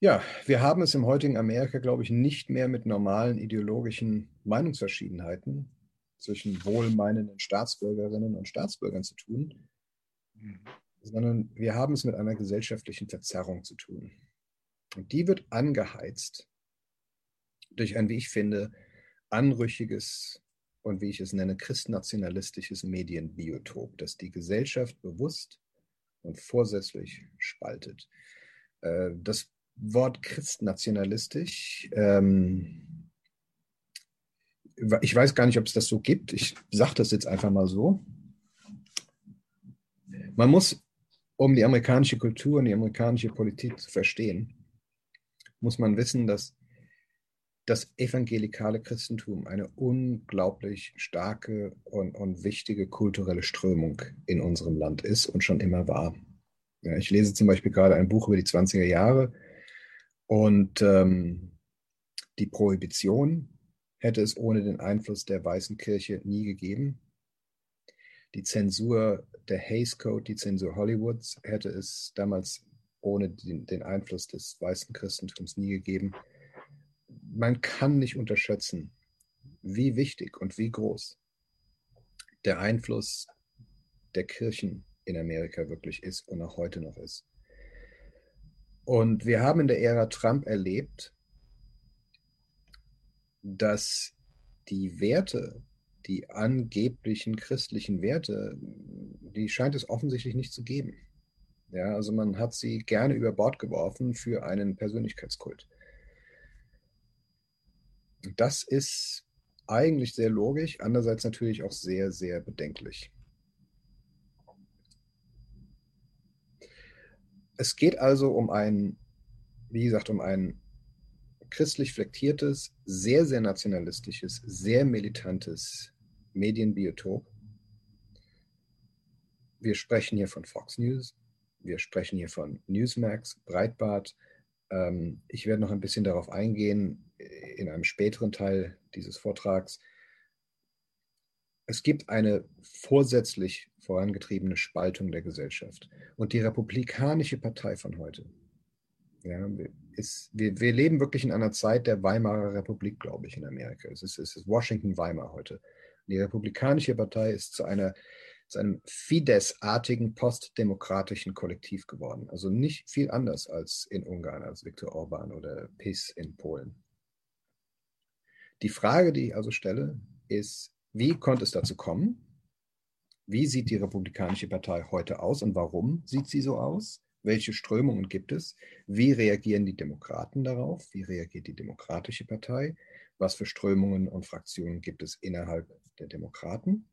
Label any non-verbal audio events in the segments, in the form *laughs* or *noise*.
Ja, wir haben es im heutigen Amerika, glaube ich, nicht mehr mit normalen ideologischen Meinungsverschiedenheiten zwischen wohlmeinenden Staatsbürgerinnen und Staatsbürgern zu tun, mhm. sondern wir haben es mit einer gesellschaftlichen Verzerrung zu tun. Und die wird angeheizt durch ein, wie ich finde, anrüchiges und wie ich es nenne, christnationalistisches Medienbiotop, das die Gesellschaft bewusst und vorsätzlich spaltet. Äh, das Wort christnationalistisch, ähm, ich weiß gar nicht, ob es das so gibt. Ich sage das jetzt einfach mal so. Man muss, um die amerikanische Kultur und die amerikanische Politik zu verstehen, muss man wissen, dass das evangelikale Christentum eine unglaublich starke und, und wichtige kulturelle Strömung in unserem Land ist und schon immer war. Ja, ich lese zum Beispiel gerade ein Buch über die 20er Jahre und ähm, die Prohibition hätte es ohne den Einfluss der Weißen Kirche nie gegeben. Die Zensur der Hays Code, die Zensur Hollywoods, hätte es damals ohne den, den Einfluss des weißen Christentums nie gegeben man kann nicht unterschätzen, wie wichtig und wie groß der Einfluss der Kirchen in Amerika wirklich ist und auch heute noch ist. Und wir haben in der Ära Trump erlebt, dass die Werte, die angeblichen christlichen Werte, die scheint es offensichtlich nicht zu geben. Ja, also man hat sie gerne über Bord geworfen für einen Persönlichkeitskult. Das ist eigentlich sehr logisch, andererseits natürlich auch sehr, sehr bedenklich. Es geht also um ein, wie gesagt, um ein christlich flektiertes, sehr, sehr nationalistisches, sehr militantes Medienbiotop. Wir sprechen hier von Fox News, wir sprechen hier von Newsmax, Breitbart. Ähm, ich werde noch ein bisschen darauf eingehen, in einem späteren Teil dieses Vortrags. Es gibt eine vorsätzlich vorangetriebene Spaltung der Gesellschaft. Und die Republikanische Partei von heute, ja, ist, wir, wir leben wirklich in einer Zeit der Weimarer Republik, glaube ich, in Amerika. Es ist, es ist Washington-Weimar heute. Die Republikanische Partei ist zu einer zu einem Fidesz-artigen postdemokratischen Kollektiv geworden. Also nicht viel anders als in Ungarn, als Viktor Orban oder PIS in Polen. Die Frage, die ich also stelle, ist, wie konnte es dazu kommen? Wie sieht die Republikanische Partei heute aus und warum sieht sie so aus? Welche Strömungen gibt es? Wie reagieren die Demokraten darauf? Wie reagiert die Demokratische Partei? Was für Strömungen und Fraktionen gibt es innerhalb der Demokraten?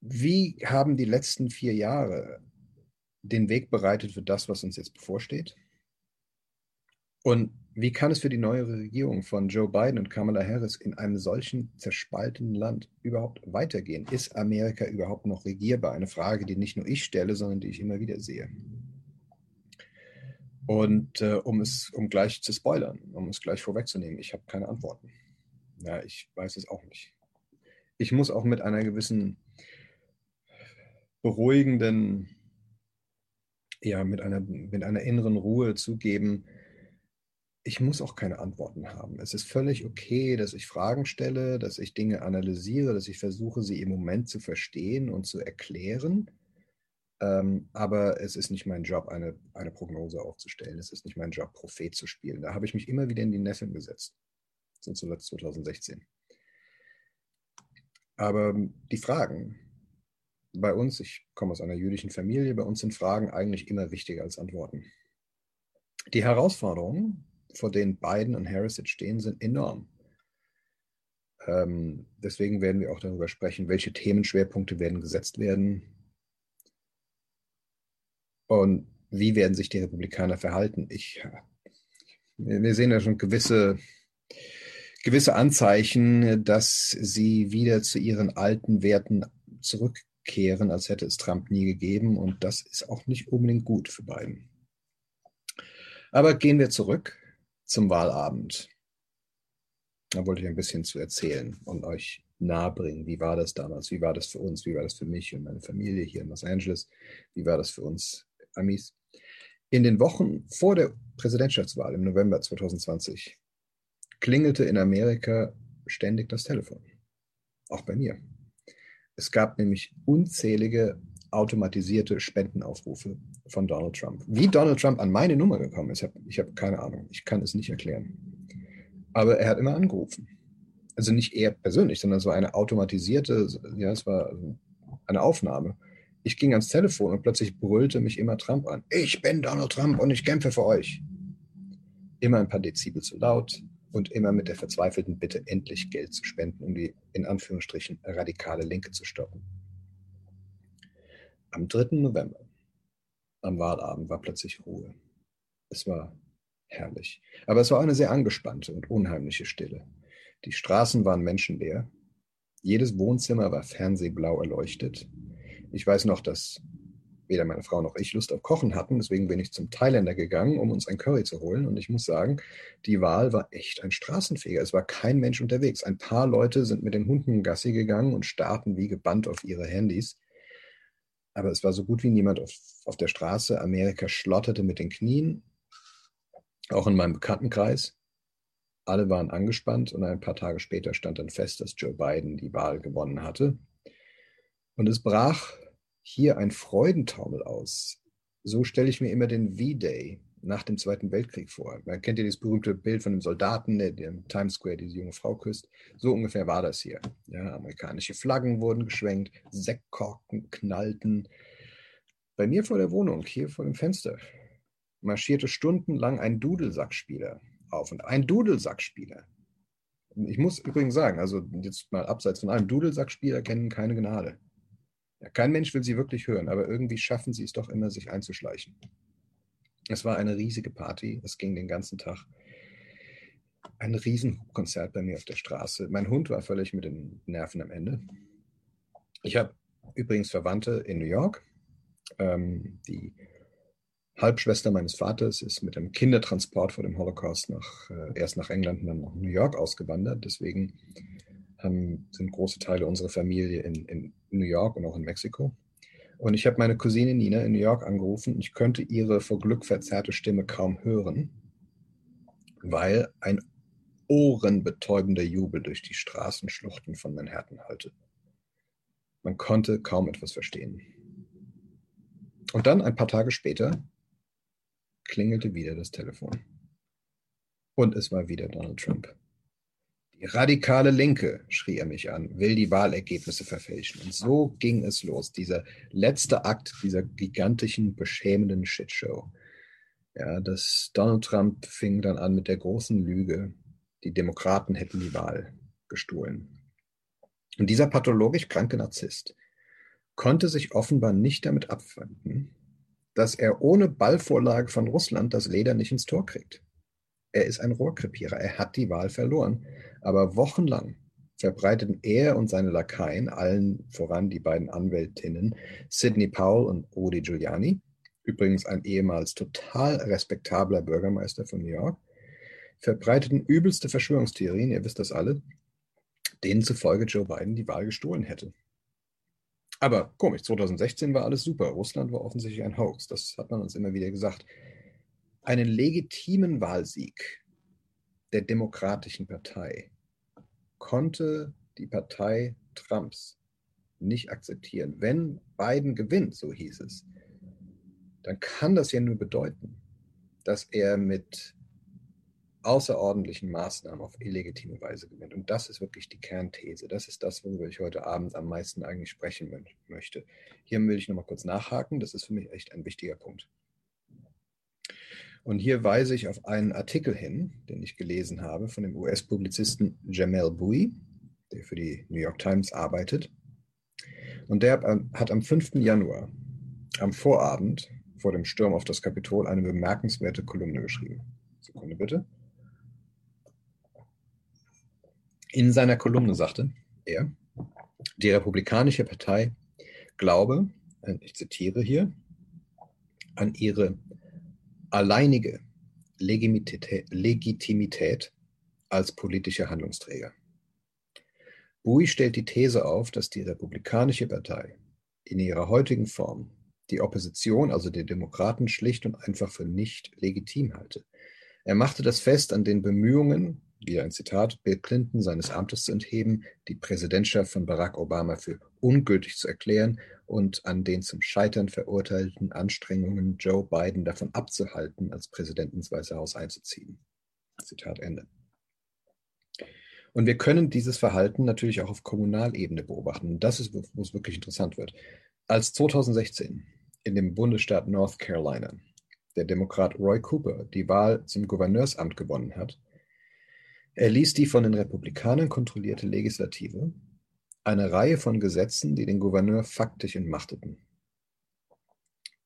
Wie haben die letzten vier Jahre den Weg bereitet für das, was uns jetzt bevorsteht? Und wie kann es für die neue Regierung von Joe Biden und Kamala Harris in einem solchen zerspaltenen Land überhaupt weitergehen? Ist Amerika überhaupt noch regierbar? Eine Frage, die nicht nur ich stelle, sondern die ich immer wieder sehe. Und äh, um es, um gleich zu spoilern, um es gleich vorwegzunehmen, ich habe keine Antworten. Ja, ich weiß es auch nicht. Ich muss auch mit einer gewissen beruhigenden, ja, mit einer, mit einer inneren Ruhe zugeben, ich muss auch keine Antworten haben. Es ist völlig okay, dass ich Fragen stelle, dass ich Dinge analysiere, dass ich versuche, sie im Moment zu verstehen und zu erklären. Ähm, aber es ist nicht mein Job, eine, eine Prognose aufzustellen. Es ist nicht mein Job, Prophet zu spielen. Da habe ich mich immer wieder in die Nesseln gesetzt. Sind zuletzt 2016. Aber die Fragen bei uns, ich komme aus einer jüdischen Familie, bei uns sind Fragen eigentlich immer wichtiger als Antworten. Die Herausforderungen, vor denen Biden und Harris jetzt stehen, sind enorm. Ähm, deswegen werden wir auch darüber sprechen, welche Themenschwerpunkte werden gesetzt werden und wie werden sich die Republikaner verhalten. Ich, wir sehen ja schon gewisse, gewisse Anzeichen, dass sie wieder zu ihren alten Werten zurückkehren, als hätte es Trump nie gegeben. Und das ist auch nicht unbedingt gut für Biden. Aber gehen wir zurück zum Wahlabend. Da wollte ich ein bisschen zu erzählen und euch nahebringen. Wie war das damals? Wie war das für uns? Wie war das für mich und meine Familie hier in Los Angeles? Wie war das für uns Amis? In den Wochen vor der Präsidentschaftswahl im November 2020 klingelte in Amerika ständig das Telefon. Auch bei mir. Es gab nämlich unzählige automatisierte Spendenaufrufe von Donald Trump. Wie Donald Trump an meine Nummer gekommen ist, ich habe keine Ahnung. Ich kann es nicht erklären. Aber er hat immer angerufen. Also nicht er persönlich, sondern so eine automatisierte, ja, es war eine Aufnahme. Ich ging ans Telefon und plötzlich brüllte mich immer Trump an. Ich bin Donald Trump und ich kämpfe für euch. Immer ein paar Dezibel zu laut und immer mit der verzweifelten Bitte, endlich Geld zu spenden, um die in Anführungsstrichen radikale Linke zu stoppen. Am 3. November, am Wahlabend, war plötzlich Ruhe. Es war herrlich. Aber es war eine sehr angespannte und unheimliche Stille. Die Straßen waren menschenleer. Jedes Wohnzimmer war fernsehblau erleuchtet. Ich weiß noch, dass weder meine Frau noch ich Lust auf Kochen hatten. Deswegen bin ich zum Thailänder gegangen, um uns ein Curry zu holen. Und ich muss sagen, die Wahl war echt ein Straßenfeger. Es war kein Mensch unterwegs. Ein paar Leute sind mit den Hunden Gassi gegangen und starrten wie gebannt auf ihre Handys. Aber es war so gut wie niemand auf, auf der Straße. Amerika schlotterte mit den Knien, auch in meinem Bekanntenkreis. Alle waren angespannt und ein paar Tage später stand dann fest, dass Joe Biden die Wahl gewonnen hatte. Und es brach hier ein Freudentaumel aus. So stelle ich mir immer den V-Day nach dem Zweiten Weltkrieg vor. Man kennt ja dieses berühmte Bild von dem Soldaten, der im Times Square diese junge Frau küsst. So ungefähr war das hier. Ja, amerikanische Flaggen wurden geschwenkt, Sektkorken knallten. Bei mir vor der Wohnung, hier vor dem Fenster, marschierte stundenlang ein Dudelsackspieler auf und ein Dudelsackspieler. Ich muss übrigens sagen, also jetzt mal abseits von allem, Dudelsackspieler kennen keine Gnade. Ja, kein Mensch will sie wirklich hören, aber irgendwie schaffen sie es doch immer, sich einzuschleichen. Es war eine riesige Party, es ging den ganzen Tag. Ein Riesenkonzert bei mir auf der Straße. Mein Hund war völlig mit den Nerven am Ende. Ich habe übrigens Verwandte in New York. Ähm, die Halbschwester meines Vaters ist mit einem Kindertransport vor dem Holocaust nach, äh, erst nach England und dann nach New York ausgewandert. Deswegen haben, sind große Teile unserer Familie in, in New York und auch in Mexiko. Und ich habe meine Cousine Nina in New York angerufen. Ich könnte ihre vor Glück verzerrte Stimme kaum hören, weil ein ohrenbetäubender Jubel durch die Straßenschluchten von Manhattan hallte. Man konnte kaum etwas verstehen. Und dann, ein paar Tage später, klingelte wieder das Telefon. Und es war wieder Donald Trump. Die radikale Linke, schrie er mich an, will die Wahlergebnisse verfälschen. Und so ging es los, dieser letzte Akt dieser gigantischen, beschämenden Shitshow. Ja, das Donald Trump fing dann an mit der großen Lüge, die Demokraten hätten die Wahl gestohlen. Und dieser pathologisch kranke Narzisst konnte sich offenbar nicht damit abfinden, dass er ohne Ballvorlage von Russland das Leder nicht ins Tor kriegt. Er ist ein Rohrkrepierer. Er hat die Wahl verloren. Aber wochenlang verbreiteten er und seine Lakaien, allen voran die beiden Anwältinnen Sidney Powell und Rudy Giuliani, übrigens ein ehemals total respektabler Bürgermeister von New York, verbreiteten übelste Verschwörungstheorien, ihr wisst das alle, denen zufolge Joe Biden die Wahl gestohlen hätte. Aber komisch, 2016 war alles super. Russland war offensichtlich ein Hoax. Das hat man uns immer wieder gesagt. Einen legitimen Wahlsieg der Demokratischen Partei konnte die Partei Trumps nicht akzeptieren. Wenn Biden gewinnt, so hieß es, dann kann das ja nur bedeuten, dass er mit außerordentlichen Maßnahmen auf illegitime Weise gewinnt. Und das ist wirklich die Kernthese. Das ist das, worüber ich heute Abend am meisten eigentlich sprechen möchte. Hier will ich nochmal kurz nachhaken. Das ist für mich echt ein wichtiger Punkt. Und hier weise ich auf einen Artikel hin, den ich gelesen habe von dem US-Publizisten Jamel Bouie, der für die New York Times arbeitet. Und der hat am 5. Januar, am Vorabend vor dem Sturm auf das Kapitol, eine bemerkenswerte Kolumne geschrieben. Sekunde bitte. In seiner Kolumne sagte er, die Republikanische Partei glaube, ich zitiere hier, an ihre alleinige Legitimität als politischer Handlungsträger. Bui stellt die These auf, dass die Republikanische Partei in ihrer heutigen Form die Opposition, also die Demokraten, schlicht und einfach für nicht legitim halte. Er machte das fest an den Bemühungen, wieder ein Zitat, Bill Clinton seines Amtes zu entheben, die Präsidentschaft von Barack Obama für ungültig zu erklären und an den zum Scheitern verurteilten Anstrengungen, Joe Biden davon abzuhalten, als Präsident ins Weiße Haus einzuziehen. Zitat Ende. Und wir können dieses Verhalten natürlich auch auf Kommunalebene beobachten. Das ist, wo es wirklich interessant wird. Als 2016 in dem Bundesstaat North Carolina der Demokrat Roy Cooper die Wahl zum Gouverneursamt gewonnen hat, erließ die von den Republikanern kontrollierte Legislative eine Reihe von Gesetzen, die den Gouverneur faktisch entmachteten.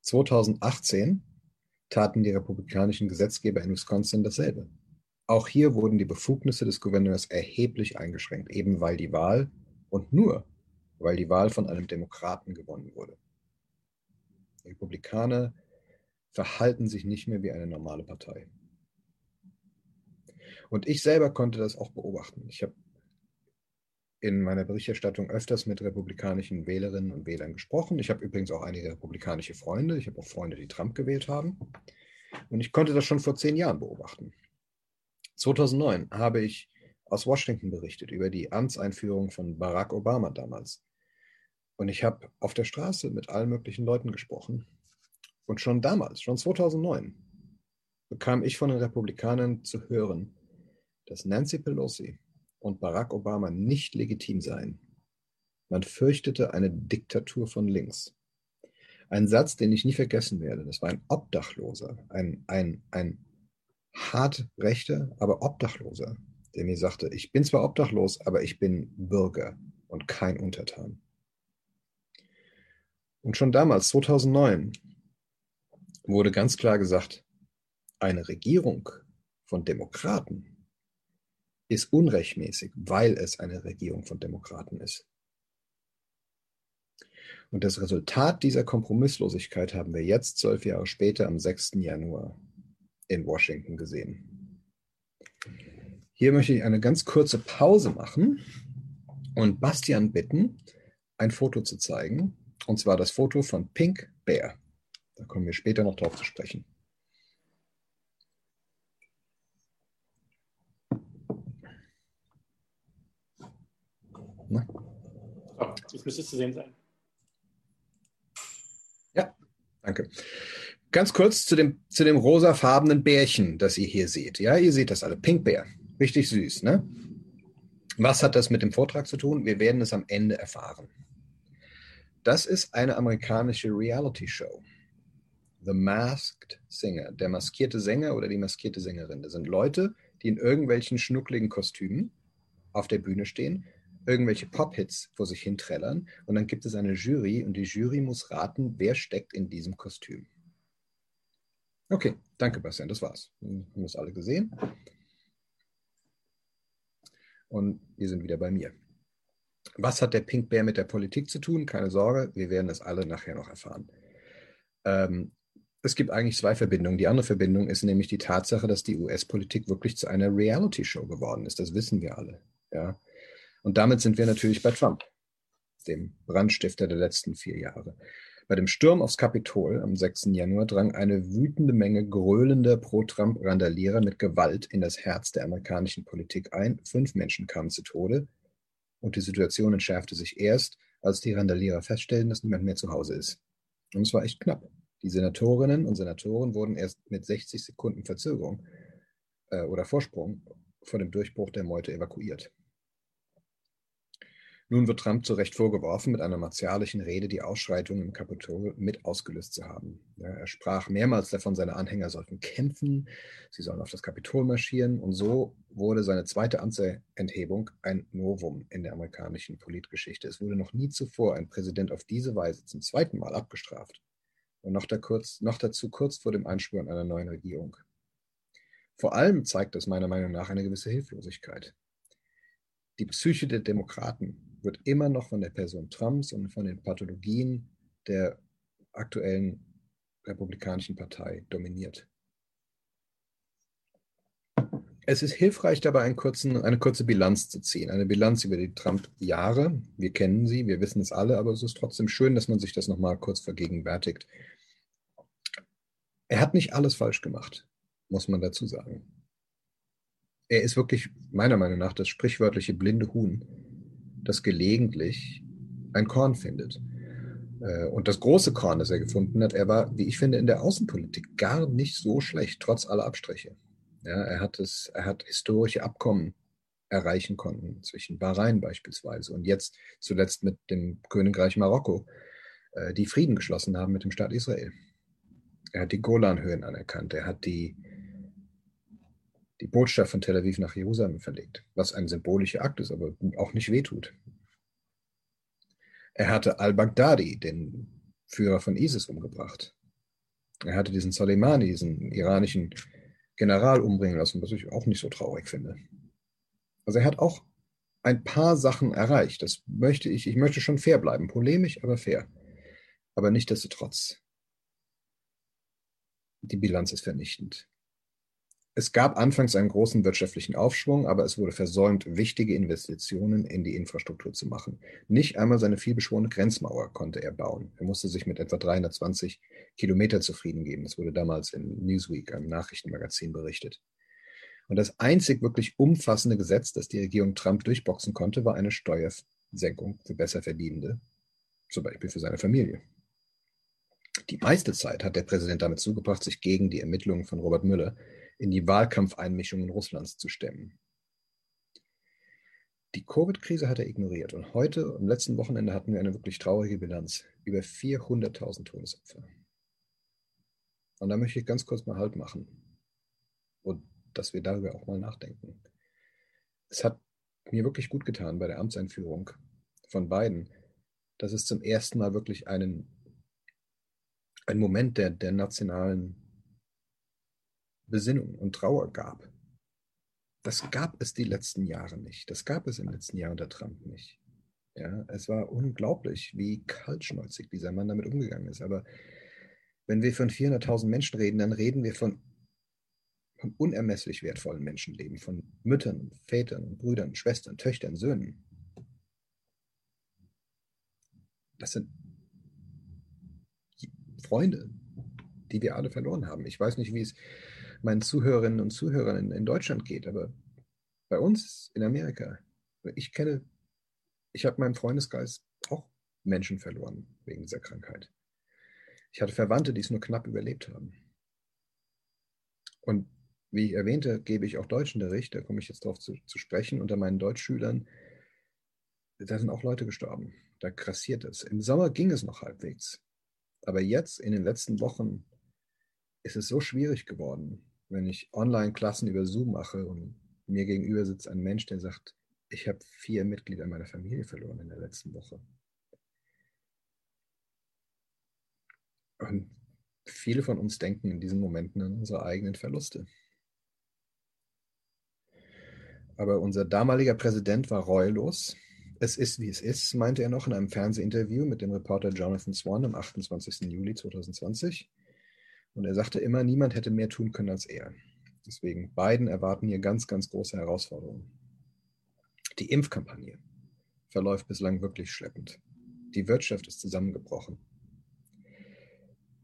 2018 taten die republikanischen Gesetzgeber in Wisconsin dasselbe. Auch hier wurden die Befugnisse des Gouverneurs erheblich eingeschränkt, eben weil die Wahl und nur weil die Wahl von einem Demokraten gewonnen wurde. Republikaner verhalten sich nicht mehr wie eine normale Partei. Und ich selber konnte das auch beobachten. Ich habe in meiner Berichterstattung öfters mit republikanischen Wählerinnen und Wählern gesprochen. Ich habe übrigens auch einige republikanische Freunde. Ich habe auch Freunde, die Trump gewählt haben. Und ich konnte das schon vor zehn Jahren beobachten. 2009 habe ich aus Washington berichtet über die Amtseinführung von Barack Obama damals. Und ich habe auf der Straße mit allen möglichen Leuten gesprochen. Und schon damals, schon 2009, bekam ich von den Republikanern zu hören, dass Nancy Pelosi und Barack Obama nicht legitim seien. Man fürchtete eine Diktatur von links. Ein Satz, den ich nie vergessen werde. Das war ein Obdachloser, ein, ein, ein hart rechter, aber Obdachloser, der mir sagte, ich bin zwar obdachlos, aber ich bin Bürger und kein Untertan. Und schon damals, 2009, wurde ganz klar gesagt, eine Regierung von Demokraten ist unrechtmäßig, weil es eine Regierung von Demokraten ist. Und das Resultat dieser Kompromisslosigkeit haben wir jetzt, zwölf Jahre später, am 6. Januar in Washington gesehen. Hier möchte ich eine ganz kurze Pause machen und Bastian bitten, ein Foto zu zeigen, und zwar das Foto von Pink Bear. Da kommen wir später noch drauf zu sprechen. So, jetzt müsste es zu sehen sein. Ja, danke. Ganz kurz zu dem, zu dem rosafarbenen Bärchen, das ihr hier seht. Ja, ihr seht das alle. Pink Bear. Richtig süß, ne? Was hat das mit dem Vortrag zu tun? Wir werden es am Ende erfahren. Das ist eine amerikanische Reality-Show. The Masked Singer. Der maskierte Sänger oder die maskierte Sängerin. Das sind Leute, die in irgendwelchen schnuckligen Kostümen auf der Bühne stehen, irgendwelche Pop-Hits vor sich hinträllern und dann gibt es eine Jury und die Jury muss raten, wer steckt in diesem Kostüm. Okay, danke, Bastian, das war's. Wir haben das alle gesehen. Und wir sind wieder bei mir. Was hat der Pink Bear mit der Politik zu tun? Keine Sorge, wir werden das alle nachher noch erfahren. Ähm, es gibt eigentlich zwei Verbindungen. Die andere Verbindung ist nämlich die Tatsache, dass die US-Politik wirklich zu einer Reality-Show geworden ist. Das wissen wir alle. Ja? Und damit sind wir natürlich bei Trump, dem Brandstifter der letzten vier Jahre. Bei dem Sturm aufs Kapitol am 6. Januar drang eine wütende Menge gröhlender Pro-Trump-Randalierer mit Gewalt in das Herz der amerikanischen Politik ein. Fünf Menschen kamen zu Tode und die Situation entschärfte sich erst, als die Randalierer feststellten, dass niemand mehr zu Hause ist. Und es war echt knapp. Die Senatorinnen und Senatoren wurden erst mit 60 Sekunden Verzögerung äh, oder Vorsprung vor dem Durchbruch der Meute evakuiert. Nun wird Trump zu Recht vorgeworfen, mit einer martialischen Rede die Ausschreitungen im Kapitol mit ausgelöst zu haben. Er sprach mehrmals davon, seine Anhänger sollten kämpfen, sie sollen auf das Kapitol marschieren und so wurde seine zweite Amtsenthebung ein Novum in der amerikanischen Politgeschichte. Es wurde noch nie zuvor ein Präsident auf diese Weise zum zweiten Mal abgestraft und noch, da kurz, noch dazu kurz vor dem Einschwören einer neuen Regierung. Vor allem zeigt das meiner Meinung nach eine gewisse Hilflosigkeit. Die Psyche der Demokraten wird immer noch von der Person Trumps und von den Pathologien der aktuellen Republikanischen Partei dominiert. Es ist hilfreich, dabei kurzen, eine kurze Bilanz zu ziehen. Eine Bilanz über die Trump-Jahre. Wir kennen sie, wir wissen es alle, aber es ist trotzdem schön, dass man sich das nochmal kurz vergegenwärtigt. Er hat nicht alles falsch gemacht, muss man dazu sagen. Er ist wirklich, meiner Meinung nach, das sprichwörtliche blinde Huhn, das gelegentlich ein Korn findet. Äh, und das große Korn, das er gefunden hat, er war, wie ich finde, in der Außenpolitik gar nicht so schlecht, trotz aller Abstriche. Ja, er, hat es, er hat historische Abkommen erreichen konnten, zwischen Bahrain beispielsweise und jetzt zuletzt mit dem Königreich Marokko, äh, die Frieden geschlossen haben mit dem Staat Israel. Er hat die Golanhöhen anerkannt, er hat die, die Botschaft von Tel Aviv nach Jerusalem verlegt, was ein symbolischer Akt ist, aber auch nicht wehtut. Er hatte al-Baghdadi, den Führer von ISIS, umgebracht. Er hatte diesen Soleimani, diesen iranischen General umbringen lassen, was ich auch nicht so traurig finde. Also er hat auch ein paar Sachen erreicht. Das möchte ich, ich möchte schon fair bleiben, polemisch, aber fair. Aber nichtsdestotrotz. Die Bilanz ist vernichtend. Es gab anfangs einen großen wirtschaftlichen Aufschwung, aber es wurde versäumt, wichtige Investitionen in die Infrastruktur zu machen. Nicht einmal seine vielbeschworene Grenzmauer konnte er bauen. Er musste sich mit etwa 320 Kilometer zufrieden geben. Das wurde damals in Newsweek, einem Nachrichtenmagazin, berichtet. Und das einzig wirklich umfassende Gesetz, das die Regierung Trump durchboxen konnte, war eine Steuersenkung für Besserverdienende, zum Beispiel für seine Familie. Die meiste Zeit hat der Präsident damit zugebracht, sich gegen die Ermittlungen von Robert Müller in die Wahlkampfeinmischungen Russlands zu stemmen. Die Covid-Krise hat er ignoriert und heute, am letzten Wochenende, hatten wir eine wirklich traurige Bilanz. Über 400.000 Todesopfer. Und da möchte ich ganz kurz mal Halt machen und dass wir darüber auch mal nachdenken. Es hat mir wirklich gut getan bei der Amtseinführung von beiden, dass es zum ersten Mal wirklich einen, einen Moment der, der nationalen Besinnung und Trauer gab. Das gab es die letzten Jahre nicht. Das gab es im letzten Jahr unter Trump nicht. Ja, es war unglaublich, wie kaltschnäuzig dieser Mann damit umgegangen ist. Aber wenn wir von 400.000 Menschen reden, dann reden wir von, von unermesslich wertvollen Menschenleben, von Müttern, Vätern, Brüdern, Schwestern, Töchtern, Söhnen. Das sind Freunde, die wir alle verloren haben. Ich weiß nicht, wie es meinen Zuhörerinnen und Zuhörern in, in Deutschland geht, aber bei uns in Amerika, ich kenne, ich habe meinem Freundesgeist auch Menschen verloren wegen dieser Krankheit. Ich hatte Verwandte, die es nur knapp überlebt haben. Und wie ich erwähnte, gebe ich auch Deutschunterricht, da komme ich jetzt darauf zu, zu sprechen, unter meinen Deutschschülern, da sind auch Leute gestorben. Da krassiert es. Im Sommer ging es noch halbwegs. Aber jetzt, in den letzten Wochen, ist es so schwierig geworden, wenn ich Online-Klassen über Zoom mache und mir gegenüber sitzt ein Mensch, der sagt, ich habe vier Mitglieder meiner Familie verloren in der letzten Woche. Und viele von uns denken in diesen Momenten an unsere eigenen Verluste. Aber unser damaliger Präsident war reulos. Es ist, wie es ist, meinte er noch in einem Fernsehinterview mit dem Reporter Jonathan Swan am 28. Juli 2020. Und er sagte immer, niemand hätte mehr tun können als er. Deswegen, beiden erwarten hier ganz, ganz große Herausforderungen. Die Impfkampagne verläuft bislang wirklich schleppend. Die Wirtschaft ist zusammengebrochen.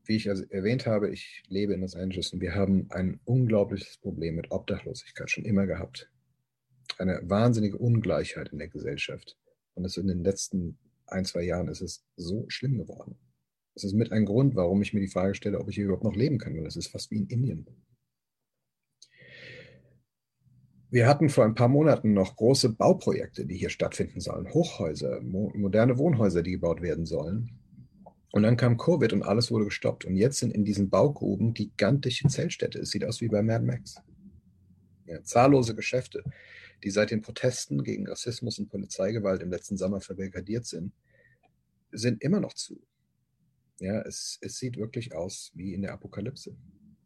Wie ich also erwähnt habe, ich lebe in Los Angeles und wir haben ein unglaubliches Problem mit Obdachlosigkeit schon immer gehabt. Eine wahnsinnige Ungleichheit in der Gesellschaft. Und in den letzten ein, zwei Jahren ist es so schlimm geworden. Das ist mit ein Grund, warum ich mir die Frage stelle, ob ich hier überhaupt noch leben kann, weil das ist fast wie in Indien. Wir hatten vor ein paar Monaten noch große Bauprojekte, die hier stattfinden sollen. Hochhäuser, mo moderne Wohnhäuser, die gebaut werden sollen. Und dann kam Covid und alles wurde gestoppt. Und jetzt sind in diesen Baugruben gigantische Zeltstädte. Es sieht aus wie bei Mad Max. Ja, zahllose Geschäfte, die seit den Protesten gegen Rassismus und Polizeigewalt im letzten Sommer verbarrikadiert sind, sind immer noch zu. Ja, es, es sieht wirklich aus wie in der Apokalypse.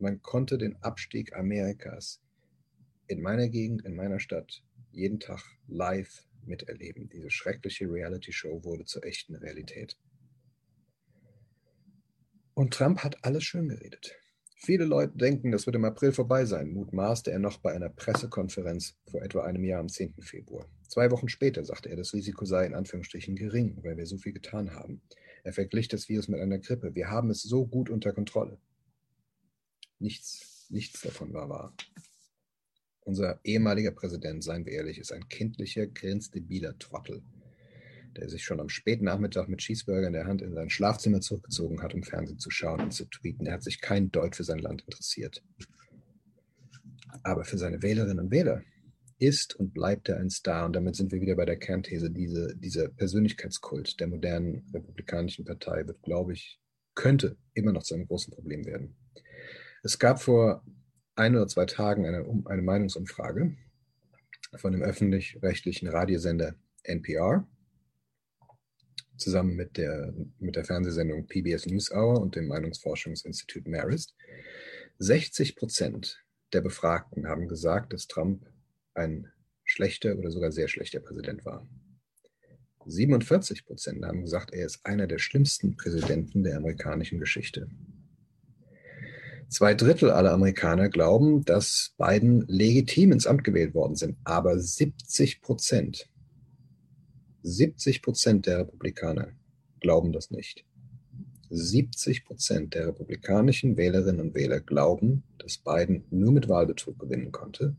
Man konnte den Abstieg Amerikas in meiner Gegend, in meiner Stadt, jeden Tag live miterleben. Diese schreckliche Reality-Show wurde zur echten Realität. Und Trump hat alles schön geredet. Viele Leute denken, das wird im April vorbei sein, mutmaßte er noch bei einer Pressekonferenz vor etwa einem Jahr am 10. Februar. Zwei Wochen später sagte er, das Risiko sei in Anführungsstrichen gering, weil wir so viel getan haben. Er verglich das Virus mit einer Grippe. Wir haben es so gut unter Kontrolle. Nichts, nichts davon war wahr. Unser ehemaliger Präsident, seien wir ehrlich, ist ein kindlicher, grenzdebiler Trottel der sich schon am späten Nachmittag mit Cheeseburger in der Hand in sein Schlafzimmer zurückgezogen hat, um Fernsehen zu schauen und zu tweeten. Er hat sich kein Deut für sein Land interessiert. Aber für seine Wählerinnen und Wähler ist und bleibt er ein Star. Und damit sind wir wieder bei der Kernthese. Diese, dieser Persönlichkeitskult der modernen republikanischen Partei wird, glaube ich, könnte immer noch zu einem großen Problem werden. Es gab vor ein oder zwei Tagen eine, eine Meinungsumfrage von dem öffentlich-rechtlichen Radiosender NPR zusammen mit der, mit der Fernsehsendung PBS NewsHour und dem Meinungsforschungsinstitut Marist. 60 Prozent der Befragten haben gesagt, dass Trump ein schlechter oder sogar sehr schlechter Präsident war. 47 Prozent haben gesagt, er ist einer der schlimmsten Präsidenten der amerikanischen Geschichte. Zwei Drittel aller Amerikaner glauben, dass Biden legitim ins Amt gewählt worden sind, aber 70 Prozent 70 Prozent der Republikaner glauben das nicht. 70 Prozent der republikanischen Wählerinnen und Wähler glauben, dass Biden nur mit Wahlbetrug gewinnen konnte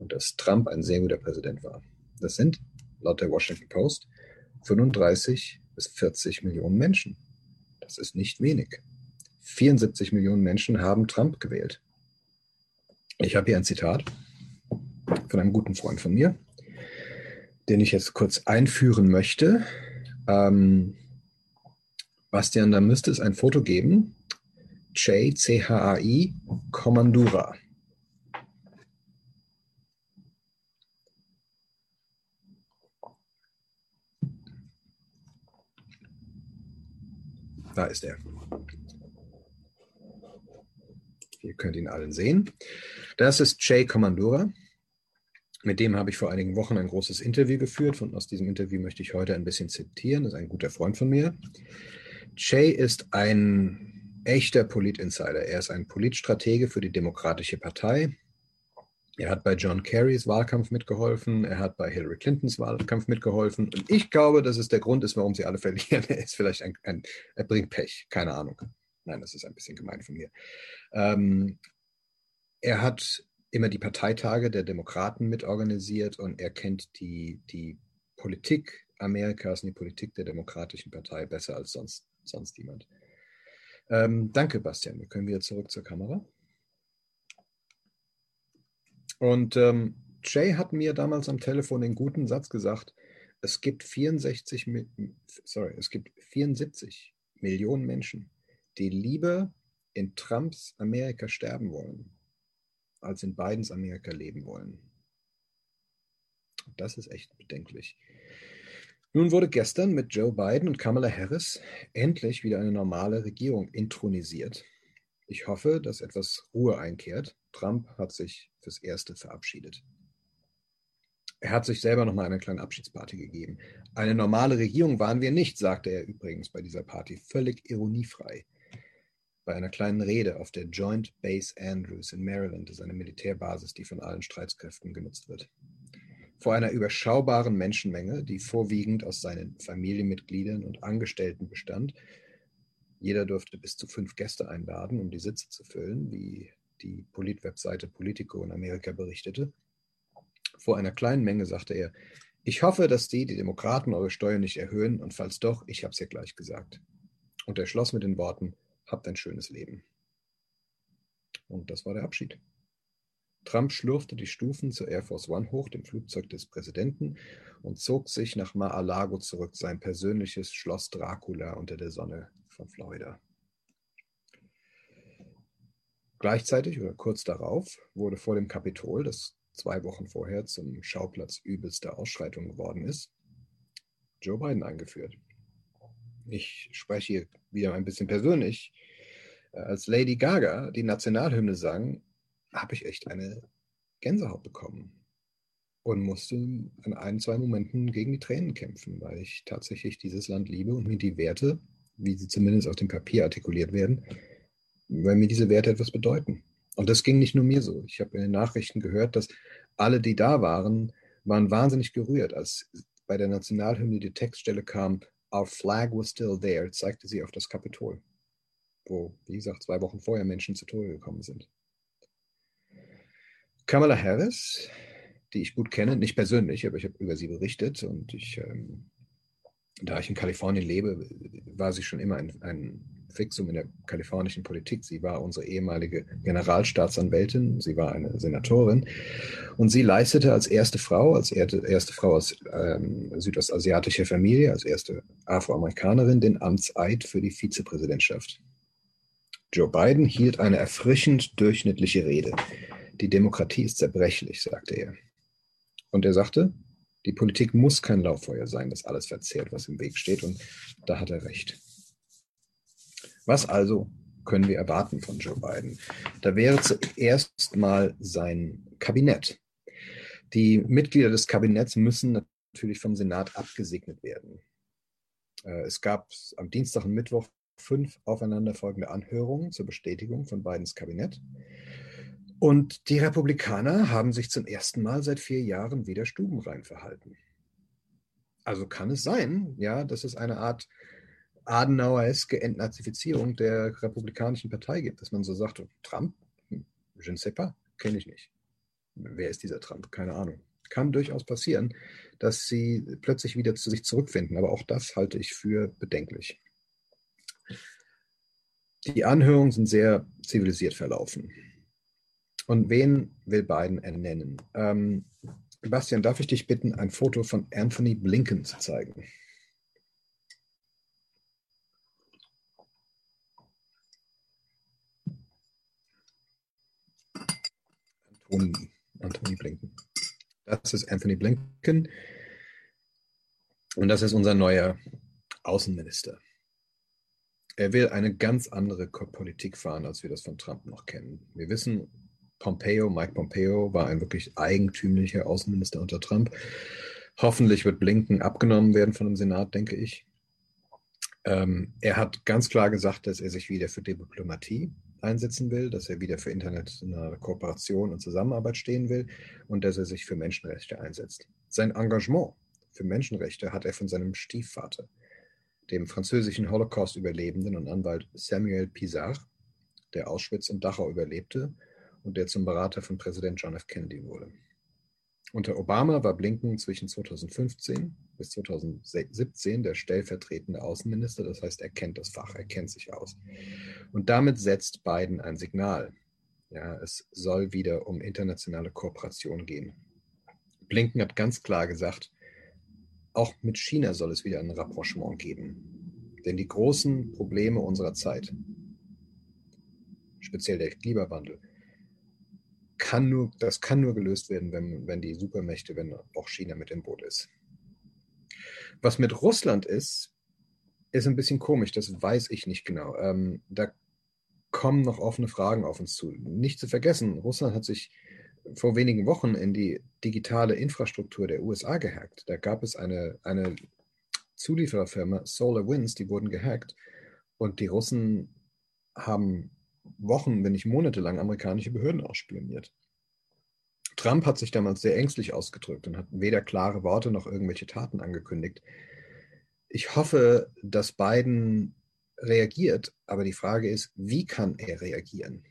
und dass Trump ein sehr guter Präsident war. Das sind, laut der Washington Post, 35 bis 40 Millionen Menschen. Das ist nicht wenig. 74 Millionen Menschen haben Trump gewählt. Ich habe hier ein Zitat von einem guten Freund von mir, den ich jetzt kurz einführen möchte. Ähm, Bastian, da müsste es ein Foto geben. Chai, C-H-A-I, Commandura. Da ist er. Ihr könnt ihn allen sehen. Das ist Jay Commandura. Mit dem habe ich vor einigen Wochen ein großes Interview geführt und aus diesem Interview möchte ich heute ein bisschen zitieren. Das ist ein guter Freund von mir. Che ist ein echter Polit-Insider. Er ist ein Politstratege für die Demokratische Partei. Er hat bei John Kerrys Wahlkampf mitgeholfen. Er hat bei Hillary Clintons Wahlkampf mitgeholfen. Und ich glaube, dass es der Grund ist, warum sie alle verlieren. *laughs* Er ist vielleicht ein, ein er bringt Pech. Keine Ahnung. Nein, das ist ein bisschen gemein von mir. Ähm, er hat immer die Parteitage der Demokraten mitorganisiert und er kennt die, die Politik Amerikas und die Politik der Demokratischen Partei besser als sonst, sonst jemand. Ähm, danke, Bastian. Wir können wieder zurück zur Kamera. Und ähm, Jay hat mir damals am Telefon den guten Satz gesagt, es gibt 64, sorry, es gibt 74 Millionen Menschen, die lieber in Trumps Amerika sterben wollen, als in Bidens Amerika leben wollen. Das ist echt bedenklich. Nun wurde gestern mit Joe Biden und Kamala Harris endlich wieder eine normale Regierung intronisiert. Ich hoffe, dass etwas Ruhe einkehrt. Trump hat sich fürs Erste verabschiedet. Er hat sich selber nochmal eine kleine Abschiedsparty gegeben. Eine normale Regierung waren wir nicht, sagte er übrigens bei dieser Party, völlig ironiefrei bei einer kleinen Rede auf der Joint Base Andrews in Maryland, ist eine Militärbasis, die von allen Streitkräften genutzt wird. Vor einer überschaubaren Menschenmenge, die vorwiegend aus seinen Familienmitgliedern und Angestellten bestand. Jeder durfte bis zu fünf Gäste einladen, um die Sitze zu füllen, wie die Politwebseite Politico in Amerika berichtete. Vor einer kleinen Menge sagte er, ich hoffe, dass die, die Demokraten, eure Steuern nicht erhöhen und falls doch, ich habe es ja gleich gesagt. Und er schloss mit den Worten, Habt ein schönes Leben. Und das war der Abschied. Trump schlurfte die Stufen zur Air Force One hoch, dem Flugzeug des Präsidenten, und zog sich nach Mar-a-Lago zurück, sein persönliches Schloss Dracula unter der Sonne von Florida. Gleichzeitig oder kurz darauf wurde vor dem Kapitol, das zwei Wochen vorher zum Schauplatz übelster Ausschreitungen geworden ist, Joe Biden eingeführt ich spreche hier wieder ein bisschen persönlich, als Lady Gaga die Nationalhymne sang, habe ich echt eine Gänsehaut bekommen und musste an ein, zwei Momenten gegen die Tränen kämpfen, weil ich tatsächlich dieses Land liebe und mir die Werte, wie sie zumindest auf dem Papier artikuliert werden, weil mir diese Werte etwas bedeuten. Und das ging nicht nur mir so. Ich habe in den Nachrichten gehört, dass alle, die da waren, waren wahnsinnig gerührt, als bei der Nationalhymne die Textstelle kam, Our flag was still there, zeigte sie auf das Kapitol, wo, wie gesagt, zwei Wochen vorher Menschen zu Tode gekommen sind. Kamala Harris, die ich gut kenne, nicht persönlich, aber ich habe über sie berichtet und ich, ähm, da ich in Kalifornien lebe, war sie schon immer ein, ein Fixum in der kalifornischen Politik. Sie war unsere ehemalige Generalstaatsanwältin, sie war eine Senatorin und sie leistete als erste Frau, als erste Frau aus ähm, südostasiatischer Familie, als erste Afroamerikanerin den Amtseid für die Vizepräsidentschaft. Joe Biden hielt eine erfrischend durchschnittliche Rede. Die Demokratie ist zerbrechlich, sagte er. Und er sagte, die Politik muss kein Lauffeuer sein, das alles verzehrt, was im Weg steht. Und da hat er recht. Was also können wir erwarten von Joe Biden? Da wäre zuerst mal sein Kabinett. Die Mitglieder des Kabinetts müssen natürlich vom Senat abgesegnet werden. Äh, es gab am Dienstag und Mittwoch fünf aufeinanderfolgende Anhörungen zur Bestätigung von Bidens Kabinett. Und die Republikaner haben sich zum ersten Mal seit vier Jahren wieder stubenrein verhalten. Also kann es sein, ja, dass es eine Art Adenauereske Entnazifizierung der Republikanischen Partei gibt, dass man so sagt, Trump, hm, je ne sais pas, kenne ich nicht. Wer ist dieser Trump? Keine Ahnung. Kann durchaus passieren, dass sie plötzlich wieder zu sich zurückfinden, aber auch das halte ich für bedenklich. Die Anhörungen sind sehr zivilisiert verlaufen. Und wen will Biden ernennen? Ähm, Bastian, darf ich dich bitten, ein Foto von Anthony Blinken zu zeigen? Anthony, Anthony Blinken. Das ist Anthony Blinken und das ist unser neuer Außenminister. Er will eine ganz andere Politik fahren, als wir das von Trump noch kennen. Wir wissen, Pompeo, Mike Pompeo, war ein wirklich eigentümlicher Außenminister unter Trump. Hoffentlich wird Blinken abgenommen werden von dem Senat, denke ich. Ähm, er hat ganz klar gesagt, dass er sich wieder für Diplomatie einsetzen will, dass er wieder für internationale Kooperation und Zusammenarbeit stehen will und dass er sich für Menschenrechte einsetzt. Sein Engagement für Menschenrechte hat er von seinem Stiefvater, dem französischen Holocaust-Überlebenden und Anwalt Samuel Pizarro, der Auschwitz und Dachau überlebte und der zum Berater von Präsident John F. Kennedy wurde. Unter Obama war Blinken zwischen 2015 bis 2017 der stellvertretende Außenminister, das heißt, er kennt das Fach, er kennt sich aus. Und damit setzt Biden ein Signal. Ja, es soll wieder um internationale Kooperation gehen. Blinken hat ganz klar gesagt, auch mit China soll es wieder ein Rapprochement geben. Denn die großen Probleme unserer Zeit, speziell der Klimawandel, kann nur, das kann nur gelöst werden, wenn, wenn die Supermächte, wenn auch China mit im Boot ist. Was mit Russland ist, ist ein bisschen komisch, das weiß ich nicht genau. Ähm, da kommen noch offene Fragen auf uns zu. Nicht zu vergessen, Russland hat sich vor wenigen Wochen in die digitale Infrastruktur der USA gehackt. Da gab es eine, eine Zuliefererfirma, Solar Winds, die wurden gehackt. Und die Russen haben Wochen, wenn nicht monatelang amerikanische Behörden ausspioniert. Trump hat sich damals sehr ängstlich ausgedrückt und hat weder klare Worte noch irgendwelche Taten angekündigt. Ich hoffe, dass Biden reagiert, aber die Frage ist, wie kann er reagieren?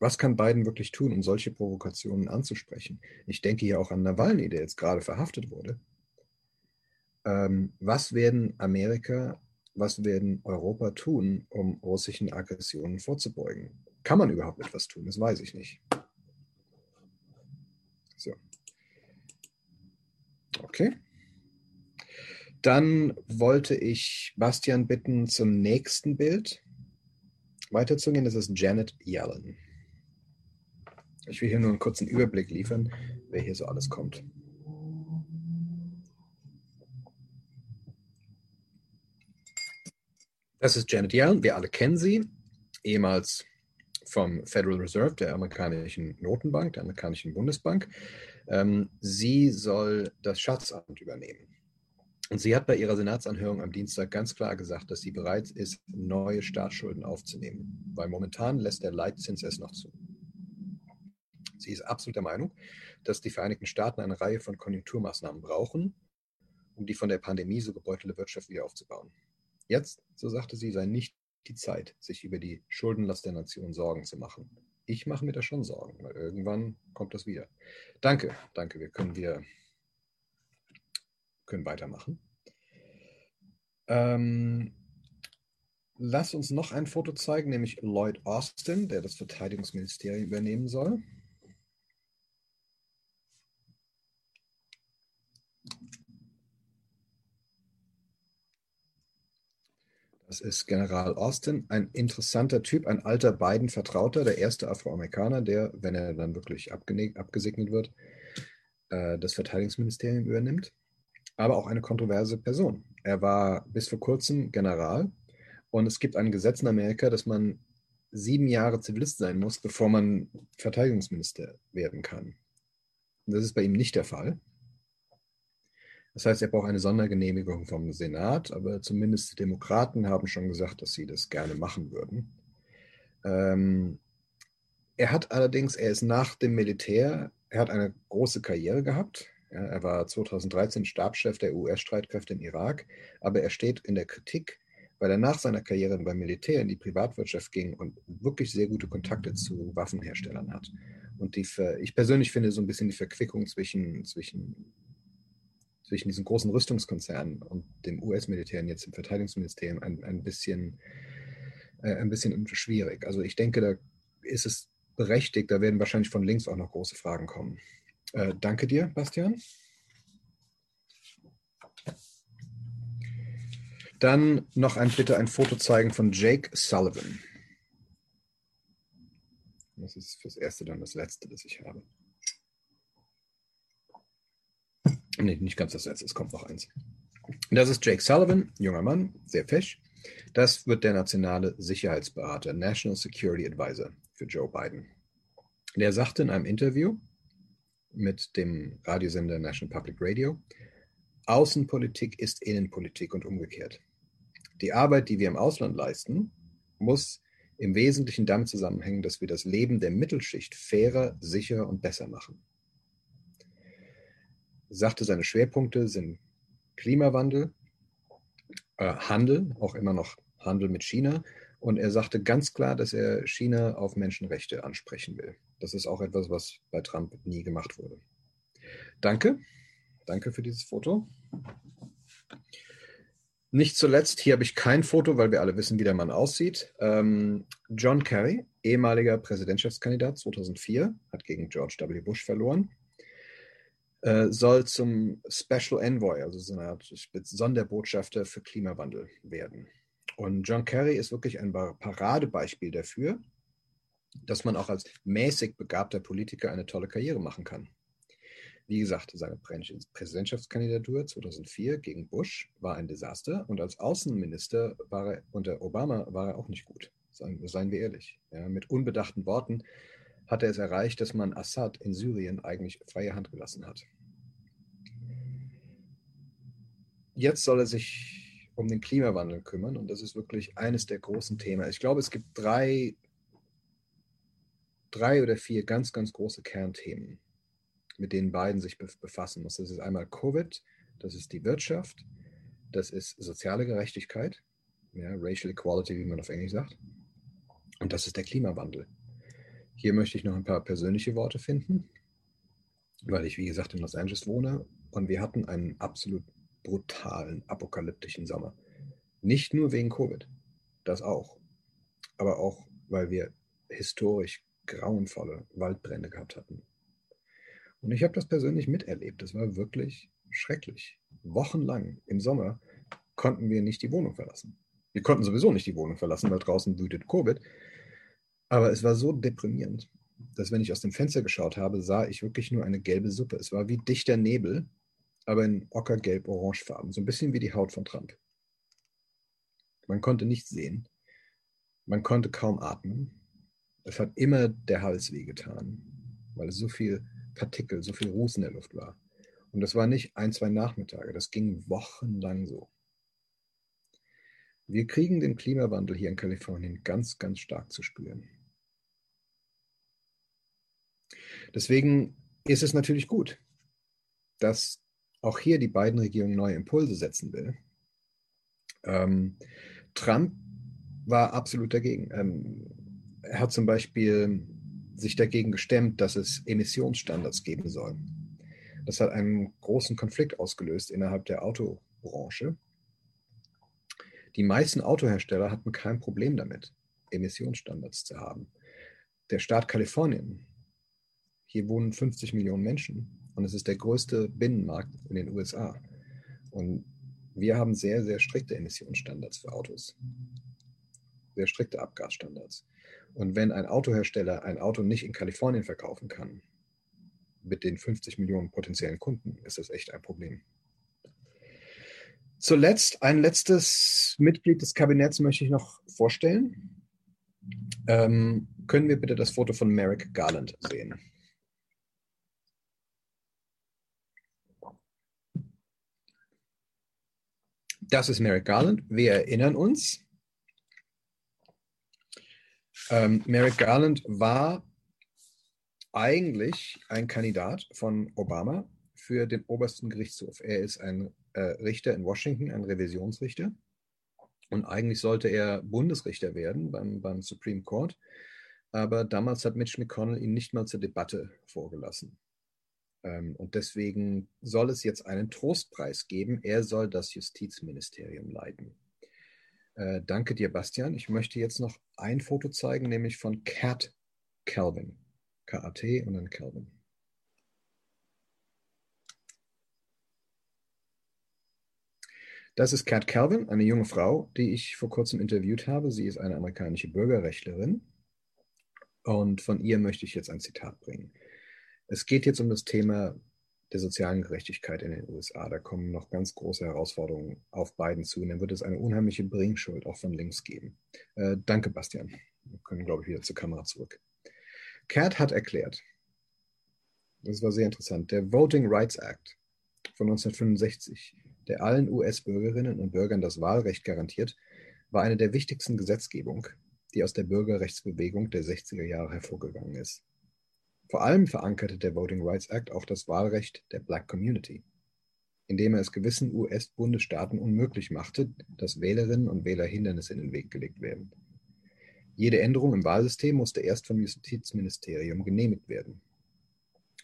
Was kann Biden wirklich tun, um solche Provokationen anzusprechen? Ich denke hier auch an Nawalny, der jetzt gerade verhaftet wurde. Ähm, was werden Amerika was werden Europa tun, um russischen Aggressionen vorzubeugen? Kann man überhaupt etwas tun? Das weiß ich nicht. So. Okay. Dann wollte ich Bastian bitten, zum nächsten Bild weiterzugehen. Das ist Janet Yellen. Ich will hier nur einen kurzen Überblick liefern, wer hier so alles kommt. Das ist Janet Yellen. Wir alle kennen sie, ehemals vom Federal Reserve, der amerikanischen Notenbank, der amerikanischen Bundesbank. Ähm, sie soll das Schatzamt übernehmen. Und sie hat bei ihrer Senatsanhörung am Dienstag ganz klar gesagt, dass sie bereit ist, neue Staatsschulden aufzunehmen, weil momentan lässt der Leitzins es noch zu. Sie ist absolut der Meinung, dass die Vereinigten Staaten eine Reihe von Konjunkturmaßnahmen brauchen, um die von der Pandemie so gebeutelte Wirtschaft wieder aufzubauen. Jetzt, so sagte sie, sei nicht die Zeit, sich über die Schuldenlast der Nation Sorgen zu machen. Ich mache mir da schon Sorgen, weil irgendwann kommt das wieder. Danke, danke, wir können wieder können weitermachen. Ähm, lass uns noch ein Foto zeigen, nämlich Lloyd Austin, der das Verteidigungsministerium übernehmen soll. Das ist General Austin, ein interessanter Typ, ein alter Biden-Vertrauter, der erste Afroamerikaner, der, wenn er dann wirklich abgesegnet wird, äh, das Verteidigungsministerium übernimmt. Aber auch eine kontroverse Person. Er war bis vor kurzem General und es gibt ein Gesetz in Amerika, dass man sieben Jahre Zivilist sein muss, bevor man Verteidigungsminister werden kann. Das ist bei ihm nicht der Fall. Das heißt, er braucht eine Sondergenehmigung vom Senat, aber zumindest die Demokraten haben schon gesagt, dass sie das gerne machen würden. Ähm, er hat allerdings, er ist nach dem Militär, er hat eine große Karriere gehabt. Ja, er war 2013 Stabschef der US-Streitkräfte im Irak, aber er steht in der Kritik, weil er nach seiner Karriere beim Militär in die Privatwirtschaft ging und wirklich sehr gute Kontakte zu Waffenherstellern hat. Und die, ich persönlich finde so ein bisschen die Verquickung zwischen, zwischen zwischen diesen großen Rüstungskonzernen und dem US-Militär und jetzt im Verteidigungsministerium ein, ein, bisschen, äh, ein bisschen schwierig. Also ich denke, da ist es berechtigt, da werden wahrscheinlich von links auch noch große Fragen kommen. Äh, danke dir, Bastian. Dann noch ein, bitte ein Foto zeigen von Jake Sullivan. Das ist fürs Erste dann das Letzte, das ich habe. Nee, nicht ganz das letzte, es kommt noch eins. Das ist Jake Sullivan, junger Mann, sehr fesch. Das wird der nationale Sicherheitsberater, National Security Advisor für Joe Biden. Der sagte in einem Interview mit dem Radiosender National Public Radio, Außenpolitik ist Innenpolitik und umgekehrt. Die Arbeit, die wir im Ausland leisten, muss im Wesentlichen damit zusammenhängen, dass wir das Leben der Mittelschicht fairer, sicherer und besser machen sagte, seine Schwerpunkte sind Klimawandel, äh, Handel, auch immer noch Handel mit China. Und er sagte ganz klar, dass er China auf Menschenrechte ansprechen will. Das ist auch etwas, was bei Trump nie gemacht wurde. Danke. Danke für dieses Foto. Nicht zuletzt, hier habe ich kein Foto, weil wir alle wissen, wie der Mann aussieht. Ähm, John Kerry, ehemaliger Präsidentschaftskandidat 2004, hat gegen George W. Bush verloren. Äh, soll zum Special Envoy, also so eine Art Sonderbotschafter für Klimawandel werden. Und John Kerry ist wirklich ein Paradebeispiel dafür, dass man auch als mäßig begabter Politiker eine tolle Karriere machen kann. Wie gesagt, seine Präsidentschaftskandidatur 2004 gegen Bush war ein Desaster und als Außenminister war er unter Obama war er auch nicht gut. Seien, seien wir ehrlich. Ja, mit unbedachten Worten hat er es erreicht, dass man Assad in Syrien eigentlich freie Hand gelassen hat. Jetzt soll er sich um den Klimawandel kümmern und das ist wirklich eines der großen Themen. Ich glaube, es gibt drei, drei oder vier ganz, ganz große Kernthemen, mit denen Biden sich befassen muss. Das ist einmal Covid, das ist die Wirtschaft, das ist soziale Gerechtigkeit, ja, Racial Equality, wie man auf Englisch sagt, und das ist der Klimawandel. Hier möchte ich noch ein paar persönliche Worte finden, weil ich, wie gesagt, in Los Angeles wohne und wir hatten einen absolut brutalen, apokalyptischen Sommer. Nicht nur wegen Covid, das auch, aber auch, weil wir historisch grauenvolle Waldbrände gehabt hatten. Und ich habe das persönlich miterlebt. Das war wirklich schrecklich. Wochenlang im Sommer konnten wir nicht die Wohnung verlassen. Wir konnten sowieso nicht die Wohnung verlassen, weil draußen wütet Covid. Aber es war so deprimierend, dass wenn ich aus dem Fenster geschaut habe, sah ich wirklich nur eine gelbe Suppe. Es war wie dichter Nebel, aber in ockergelb-orangefarben, so ein bisschen wie die Haut von Trump. Man konnte nichts sehen. Man konnte kaum atmen. Es hat immer der Hals wehgetan, weil es so viel Partikel, so viel Ruß in der Luft war. Und das war nicht ein, zwei Nachmittage, das ging wochenlang so. Wir kriegen den Klimawandel hier in Kalifornien ganz, ganz stark zu spüren. Deswegen ist es natürlich gut, dass auch hier die beiden Regierungen neue Impulse setzen will. Ähm, Trump war absolut dagegen. Ähm, er hat zum Beispiel sich dagegen gestemmt, dass es Emissionsstandards geben soll. Das hat einen großen Konflikt ausgelöst innerhalb der Autobranche. Die meisten Autohersteller hatten kein Problem damit, Emissionsstandards zu haben. Der Staat Kalifornien, hier wohnen 50 Millionen Menschen und es ist der größte Binnenmarkt in den USA. Und wir haben sehr, sehr strikte Emissionsstandards für Autos. Sehr strikte Abgasstandards. Und wenn ein Autohersteller ein Auto nicht in Kalifornien verkaufen kann, mit den 50 Millionen potenziellen Kunden, ist das echt ein Problem. Zuletzt, ein letztes Mitglied des Kabinetts möchte ich noch vorstellen. Ähm, können wir bitte das Foto von Merrick Garland sehen? Das ist Merrick Garland. Wir erinnern uns, ähm, Merrick Garland war eigentlich ein Kandidat von Obama für den obersten Gerichtshof. Er ist ein äh, Richter in Washington, ein Revisionsrichter. Und eigentlich sollte er Bundesrichter werden beim, beim Supreme Court. Aber damals hat Mitch McConnell ihn nicht mal zur Debatte vorgelassen. Ähm, und deswegen soll es jetzt einen Trostpreis geben. Er soll das Justizministerium leiten. Äh, danke dir, Bastian. Ich möchte jetzt noch ein Foto zeigen, nämlich von Cat Calvin. K-A-T und dann Calvin. Das ist Cat Calvin, eine junge Frau, die ich vor kurzem interviewt habe. Sie ist eine amerikanische Bürgerrechtlerin. Und von ihr möchte ich jetzt ein Zitat bringen. Es geht jetzt um das Thema der sozialen Gerechtigkeit in den USA. Da kommen noch ganz große Herausforderungen auf beiden zu. Und dann wird es eine unheimliche Bringschuld auch von links geben. Äh, danke, Bastian. Wir können, glaube ich, wieder zur Kamera zurück. Cat hat erklärt, das war sehr interessant, der Voting Rights Act von 1965, der allen US-Bürgerinnen und Bürgern das Wahlrecht garantiert, war eine der wichtigsten Gesetzgebungen, die aus der Bürgerrechtsbewegung der 60er Jahre hervorgegangen ist. Vor allem verankerte der Voting Rights Act auch das Wahlrecht der Black Community, indem er es gewissen US-Bundesstaaten unmöglich machte, dass Wählerinnen und Wähler Hindernisse in den Weg gelegt werden. Jede Änderung im Wahlsystem musste erst vom Justizministerium genehmigt werden.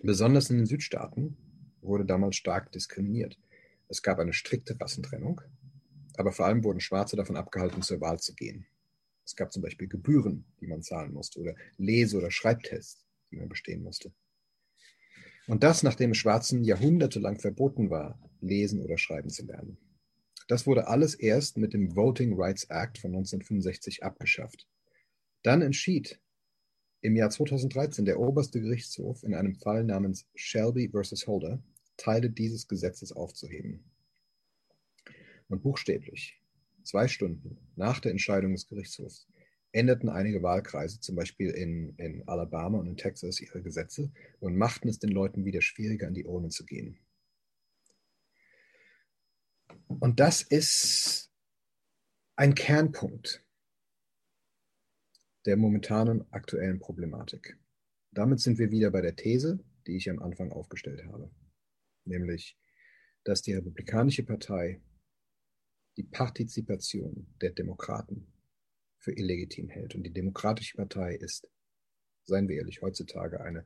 Besonders in den Südstaaten wurde damals stark diskriminiert. Es gab eine strikte Rassentrennung, aber vor allem wurden Schwarze davon abgehalten, zur Wahl zu gehen. Es gab zum Beispiel Gebühren, die man zahlen musste, oder Lese- oder Schreibtests die man bestehen musste. Und das, nachdem Schwarzen jahrhundertelang verboten war, lesen oder schreiben zu lernen. Das wurde alles erst mit dem Voting Rights Act von 1965 abgeschafft. Dann entschied im Jahr 2013 der oberste Gerichtshof in einem Fall namens Shelby versus Holder, Teile dieses Gesetzes aufzuheben. Und buchstäblich, zwei Stunden nach der Entscheidung des Gerichtshofs, änderten einige Wahlkreise, zum Beispiel in, in Alabama und in Texas, ihre Gesetze und machten es den Leuten wieder schwieriger, an die Urne zu gehen. Und das ist ein Kernpunkt der momentanen aktuellen Problematik. Damit sind wir wieder bei der These, die ich am Anfang aufgestellt habe, nämlich, dass die Republikanische Partei die Partizipation der Demokraten für illegitim hält. Und die Demokratische Partei ist, seien wir ehrlich, heutzutage eine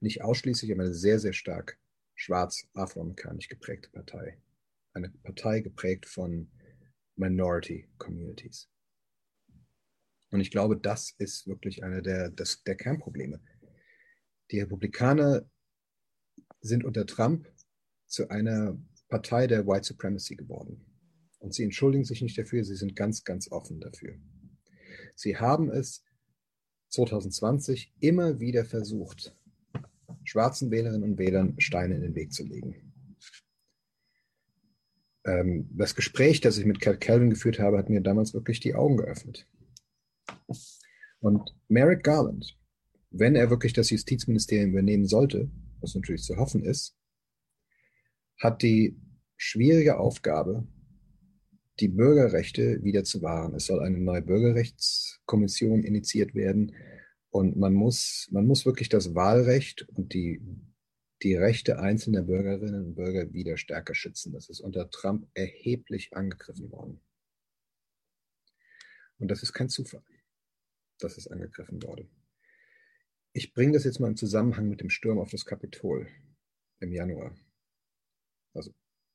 nicht ausschließlich, aber eine sehr, sehr stark schwarz-afroamerikanisch geprägte Partei. Eine Partei geprägt von Minority Communities. Und ich glaube, das ist wirklich eine der, der Kernprobleme. Die Republikaner sind unter Trump zu einer Partei der White Supremacy geworden. Und sie entschuldigen sich nicht dafür, sie sind ganz, ganz offen dafür. Sie haben es 2020 immer wieder versucht, schwarzen Wählerinnen und Wählern Steine in den Weg zu legen. Ähm, das Gespräch, das ich mit Cat Calvin geführt habe, hat mir damals wirklich die Augen geöffnet. Und Merrick Garland, wenn er wirklich das Justizministerium übernehmen sollte, was natürlich zu hoffen ist, hat die schwierige Aufgabe, die Bürgerrechte wieder zu wahren. Es soll eine neue Bürgerrechtskommission initiiert werden und man muss, man muss wirklich das Wahlrecht und die, die Rechte einzelner Bürgerinnen und Bürger wieder stärker schützen. Das ist unter Trump erheblich angegriffen worden. Und das ist kein Zufall, dass es angegriffen wurde. Ich bringe das jetzt mal im Zusammenhang mit dem Sturm auf das Kapitol im Januar. Also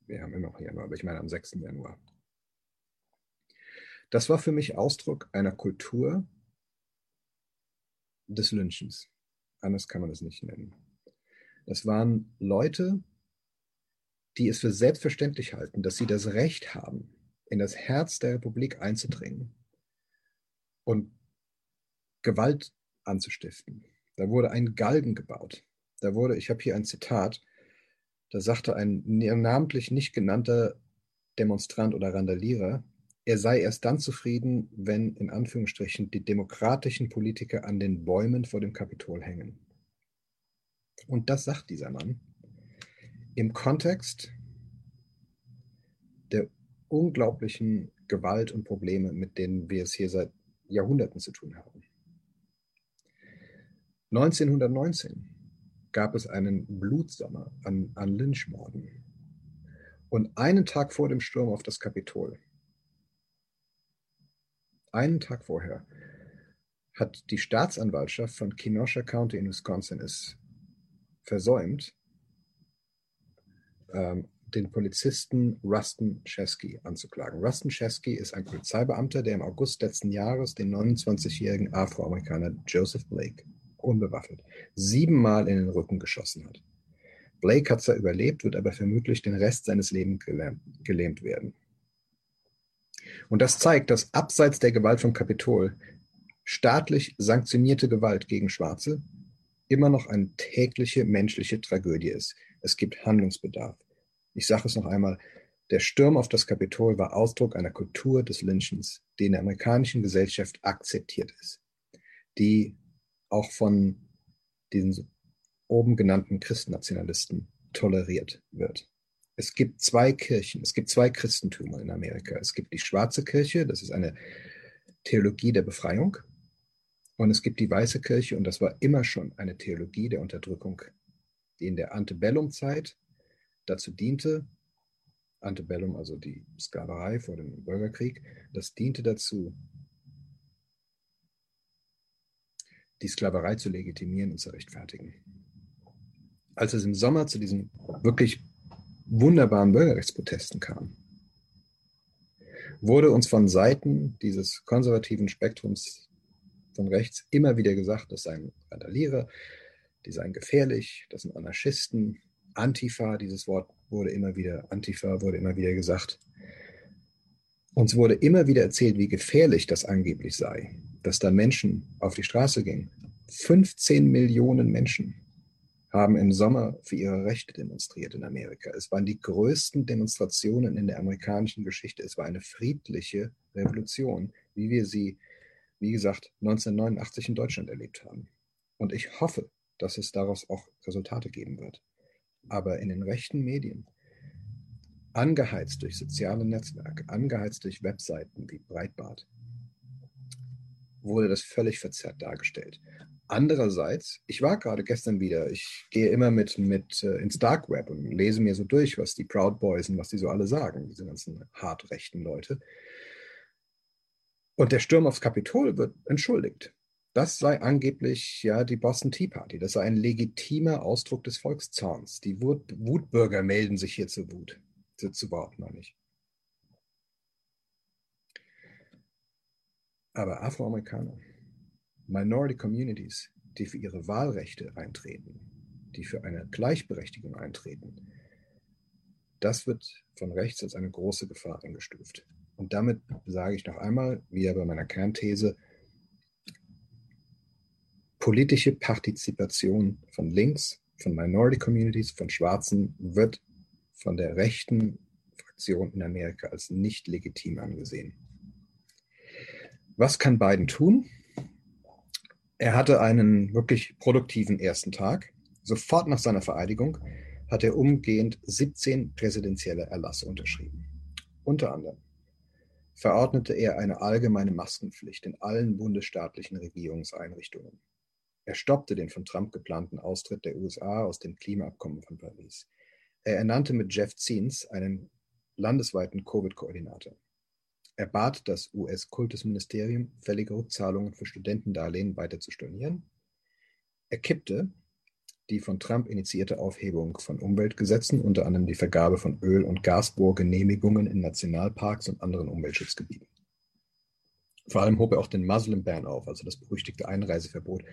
wir haben immer noch Januar, aber ich meine am 6. Januar. Das war für mich Ausdruck einer Kultur des Lynchens. Anders kann man es nicht nennen. Das waren Leute, die es für selbstverständlich halten, dass sie das Recht haben, in das Herz der Republik einzudringen und Gewalt anzustiften. Da wurde ein Galgen gebaut. Da wurde, ich habe hier ein Zitat, da sagte ein namentlich nicht genannter Demonstrant oder Randalierer, er sei erst dann zufrieden, wenn in Anführungsstrichen die demokratischen Politiker an den Bäumen vor dem Kapitol hängen. Und das sagt dieser Mann im Kontext der unglaublichen Gewalt und Probleme, mit denen wir es hier seit Jahrhunderten zu tun haben. 1919 gab es einen Blutsommer an, an Lynchmorden. Und einen Tag vor dem Sturm auf das Kapitol, einen Tag vorher, hat die Staatsanwaltschaft von Kenosha County in Wisconsin es versäumt, ähm, den Polizisten Rustin Chesky anzuklagen. Rustin Chesky ist ein Polizeibeamter, der im August letzten Jahres den 29-jährigen Afroamerikaner Joseph Blake unbewaffnet, siebenmal in den Rücken geschossen hat. Blake hat zwar überlebt, wird aber vermutlich den Rest seines Lebens gelähmt, gelähmt werden. Und das zeigt, dass abseits der Gewalt vom Kapitol staatlich sanktionierte Gewalt gegen Schwarze immer noch eine tägliche menschliche Tragödie ist. Es gibt Handlungsbedarf. Ich sage es noch einmal, der Sturm auf das Kapitol war Ausdruck einer Kultur des Lynchens, die in der amerikanischen Gesellschaft akzeptiert ist, die auch von diesen oben genannten Christnationalisten toleriert wird. Es gibt zwei Kirchen, es gibt zwei Christentümer in Amerika. Es gibt die schwarze Kirche, das ist eine Theologie der Befreiung. Und es gibt die weiße Kirche, und das war immer schon eine Theologie der Unterdrückung, die in der Antebellum-Zeit dazu diente, Antebellum, also die Sklaverei vor dem Bürgerkrieg, das diente dazu, die Sklaverei zu legitimieren und zu rechtfertigen. Als es im Sommer zu diesen wirklich wunderbaren Bürgerrechtsprotesten kam, wurde uns von Seiten dieses konservativen Spektrums von rechts immer wieder gesagt, das seien Randalierer, die seien gefährlich, das sind Anarchisten, Antifa, dieses Wort wurde immer wieder, Antifa wurde immer wieder gesagt. Uns wurde immer wieder erzählt, wie gefährlich das angeblich sei dass da Menschen auf die Straße gingen. 15 Millionen Menschen haben im Sommer für ihre Rechte demonstriert in Amerika. Es waren die größten Demonstrationen in der amerikanischen Geschichte. Es war eine friedliche Revolution, wie wir sie, wie gesagt, 1989 in Deutschland erlebt haben. Und ich hoffe, dass es daraus auch Resultate geben wird. Aber in den rechten Medien, angeheizt durch soziale Netzwerke, angeheizt durch Webseiten wie Breitbart, wurde das völlig verzerrt dargestellt. Andererseits, ich war gerade gestern wieder, ich gehe immer mit, mit äh, ins Dark Web und lese mir so durch, was die Proud Boys und was die so alle sagen, diese ganzen hart rechten Leute. Und der Sturm aufs Kapitol wird entschuldigt. Das sei angeblich ja die Boston Tea Party. Das sei ein legitimer Ausdruck des Volkszorns. Die Wut, Wutbürger melden sich hier zu Wut. Zu, Wort, meine ich. Aber Afroamerikaner, Minority Communities, die für ihre Wahlrechte eintreten, die für eine Gleichberechtigung eintreten, das wird von rechts als eine große Gefahr eingestuft. Und damit sage ich noch einmal, wieder bei meiner Kernthese, politische Partizipation von links, von Minority Communities, von Schwarzen wird von der rechten Fraktion in Amerika als nicht legitim angesehen. Was kann Biden tun? Er hatte einen wirklich produktiven ersten Tag. Sofort nach seiner Vereidigung hat er umgehend 17 präsidentielle Erlasse unterschrieben. Unter anderem verordnete er eine allgemeine Maskenpflicht in allen bundesstaatlichen Regierungseinrichtungen. Er stoppte den von Trump geplanten Austritt der USA aus dem Klimaabkommen von Paris. Er ernannte mit Jeff Zients einen landesweiten Covid-Koordinator. Er bat das US-Kultusministerium, fällige Rückzahlungen für Studentendarlehen weiter zu stornieren. Er kippte die von Trump initiierte Aufhebung von Umweltgesetzen, unter anderem die Vergabe von Öl- und Gasbohrgenehmigungen in Nationalparks und anderen Umweltschutzgebieten. Vor allem hob er auch den Muslim Ban auf, also das berüchtigte Einreiseverbot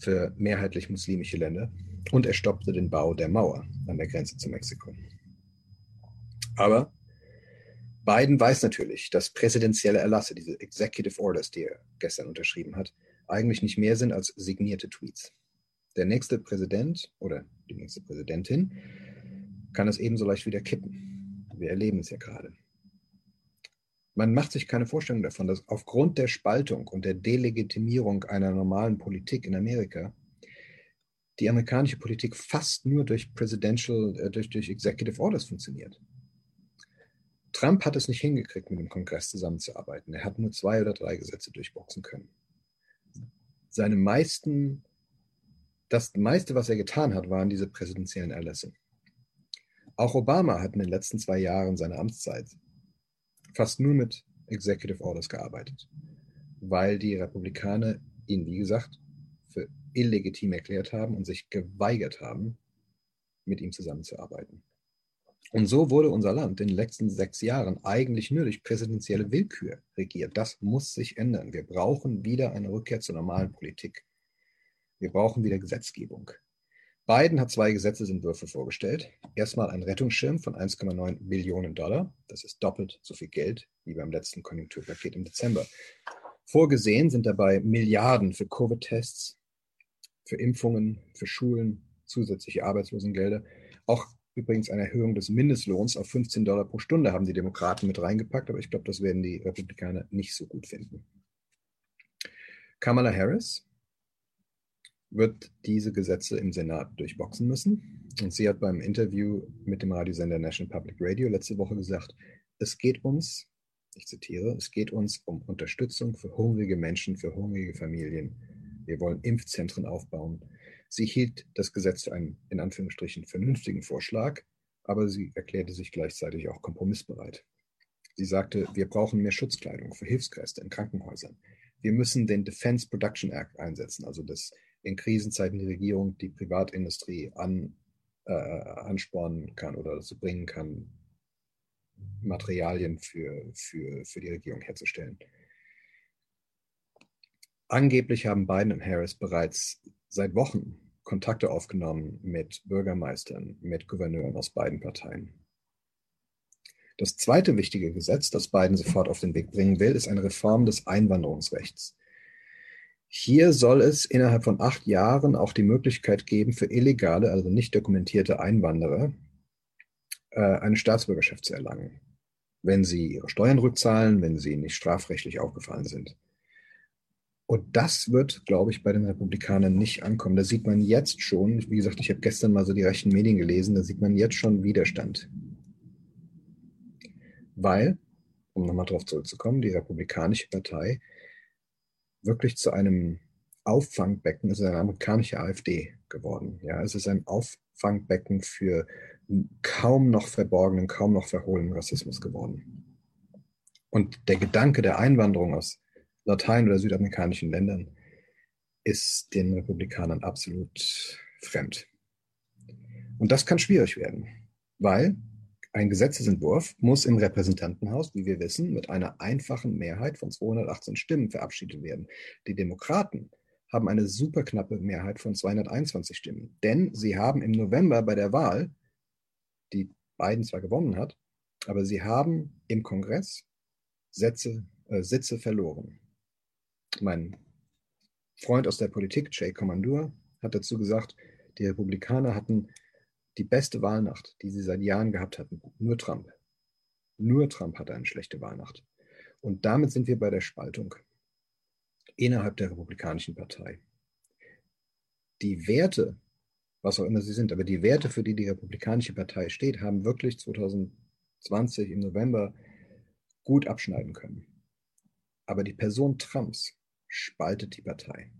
für mehrheitlich muslimische Länder, und er stoppte den Bau der Mauer an der Grenze zu Mexiko. Aber Biden weiß natürlich, dass präsidentielle Erlasse, diese Executive Orders, die er gestern unterschrieben hat, eigentlich nicht mehr sind als signierte Tweets. Der nächste Präsident oder die nächste Präsidentin kann es ebenso leicht wieder kippen. Wir erleben es ja gerade. Man macht sich keine Vorstellung davon, dass aufgrund der Spaltung und der Delegitimierung einer normalen Politik in Amerika die amerikanische Politik fast nur durch Presidential, äh, durch, durch Executive Orders funktioniert. Trump hat es nicht hingekriegt, mit dem Kongress zusammenzuarbeiten. Er hat nur zwei oder drei Gesetze durchboxen können. Seine meisten das meiste, was er getan hat, waren diese präsidentiellen Erlässe. Auch Obama hat in den letzten zwei Jahren seiner Amtszeit fast nur mit Executive Orders gearbeitet, weil die Republikaner ihn, wie gesagt, für illegitim erklärt haben und sich geweigert haben, mit ihm zusammenzuarbeiten. Und so wurde unser Land in den letzten sechs Jahren eigentlich nur durch präsidentielle Willkür regiert. Das muss sich ändern. Wir brauchen wieder eine Rückkehr zur normalen Politik. Wir brauchen wieder Gesetzgebung. Biden hat zwei Gesetzesentwürfe vorgestellt. Erstmal ein Rettungsschirm von 1,9 Billionen Dollar. Das ist doppelt so viel Geld wie beim letzten Konjunkturpaket im Dezember. Vorgesehen sind dabei Milliarden für Covid-Tests, für Impfungen, für Schulen, zusätzliche Arbeitslosengelder. Auch übrigens eine Erhöhung des Mindestlohns auf 15 Dollar pro Stunde haben die Demokraten mit reingepackt, aber ich glaube, das werden die Republikaner nicht so gut finden. Kamala Harris wird diese Gesetze im Senat durchboxen müssen. Und sie hat beim Interview mit dem Radiosender National Public Radio letzte Woche gesagt, es geht uns, ich zitiere, es geht uns um Unterstützung für hungrige Menschen, für hungrige Familien. Wir wollen Impfzentren aufbauen. Sie hielt das Gesetz für einen, in Anführungsstrichen, vernünftigen Vorschlag, aber sie erklärte sich gleichzeitig auch kompromissbereit. Sie sagte, wir brauchen mehr Schutzkleidung für Hilfskräfte in Krankenhäusern. Wir müssen den Defense Production Act einsetzen, also das in Krisenzeiten die Regierung die Privatindustrie an, äh, anspornen kann oder dazu bringen kann, Materialien für, für, für die Regierung herzustellen. Angeblich haben Biden und Harris bereits seit Wochen Kontakte aufgenommen mit Bürgermeistern, mit Gouverneuren aus beiden Parteien. Das zweite wichtige Gesetz, das Biden sofort auf den Weg bringen will, ist eine Reform des Einwanderungsrechts. Hier soll es innerhalb von acht Jahren auch die Möglichkeit geben, für illegale, also nicht dokumentierte Einwanderer äh, eine Staatsbürgerschaft zu erlangen, wenn sie ihre Steuern rückzahlen, wenn sie nicht strafrechtlich aufgefallen sind. Und das wird, glaube ich, bei den Republikanern nicht ankommen. Da sieht man jetzt schon, wie gesagt, ich habe gestern mal so die rechten Medien gelesen, da sieht man jetzt schon Widerstand. Weil, um nochmal darauf zurückzukommen, die Republikanische Partei wirklich zu einem Auffangbecken, ist eine amerikanische AfD geworden. Ja, es ist ein Auffangbecken für kaum noch verborgenen, kaum noch verhohlenen Rassismus geworden. Und der Gedanke der Einwanderung aus Latein- oder südamerikanischen Ländern ist den Republikanern absolut fremd. Und das kann schwierig werden, weil ein Gesetzesentwurf muss im Repräsentantenhaus, wie wir wissen, mit einer einfachen Mehrheit von 218 Stimmen verabschiedet werden. Die Demokraten haben eine superknappe Mehrheit von 221 Stimmen, denn sie haben im November bei der Wahl, die Biden zwar gewonnen hat, aber sie haben im Kongress Sätze, äh, Sitze verloren. Mein Freund aus der Politik, Jay Kommandur, hat dazu gesagt, die Republikaner hatten die beste Wahlnacht, die sie seit Jahren gehabt hatten. Nur Trump. Nur Trump hatte eine schlechte Wahlnacht. Und damit sind wir bei der Spaltung innerhalb der Republikanischen Partei. Die Werte was auch immer sie sind. Aber die Werte, für die die Republikanische Partei steht, haben wirklich 2020 im November gut abschneiden können. Aber die Person Trumps spaltet die Partei.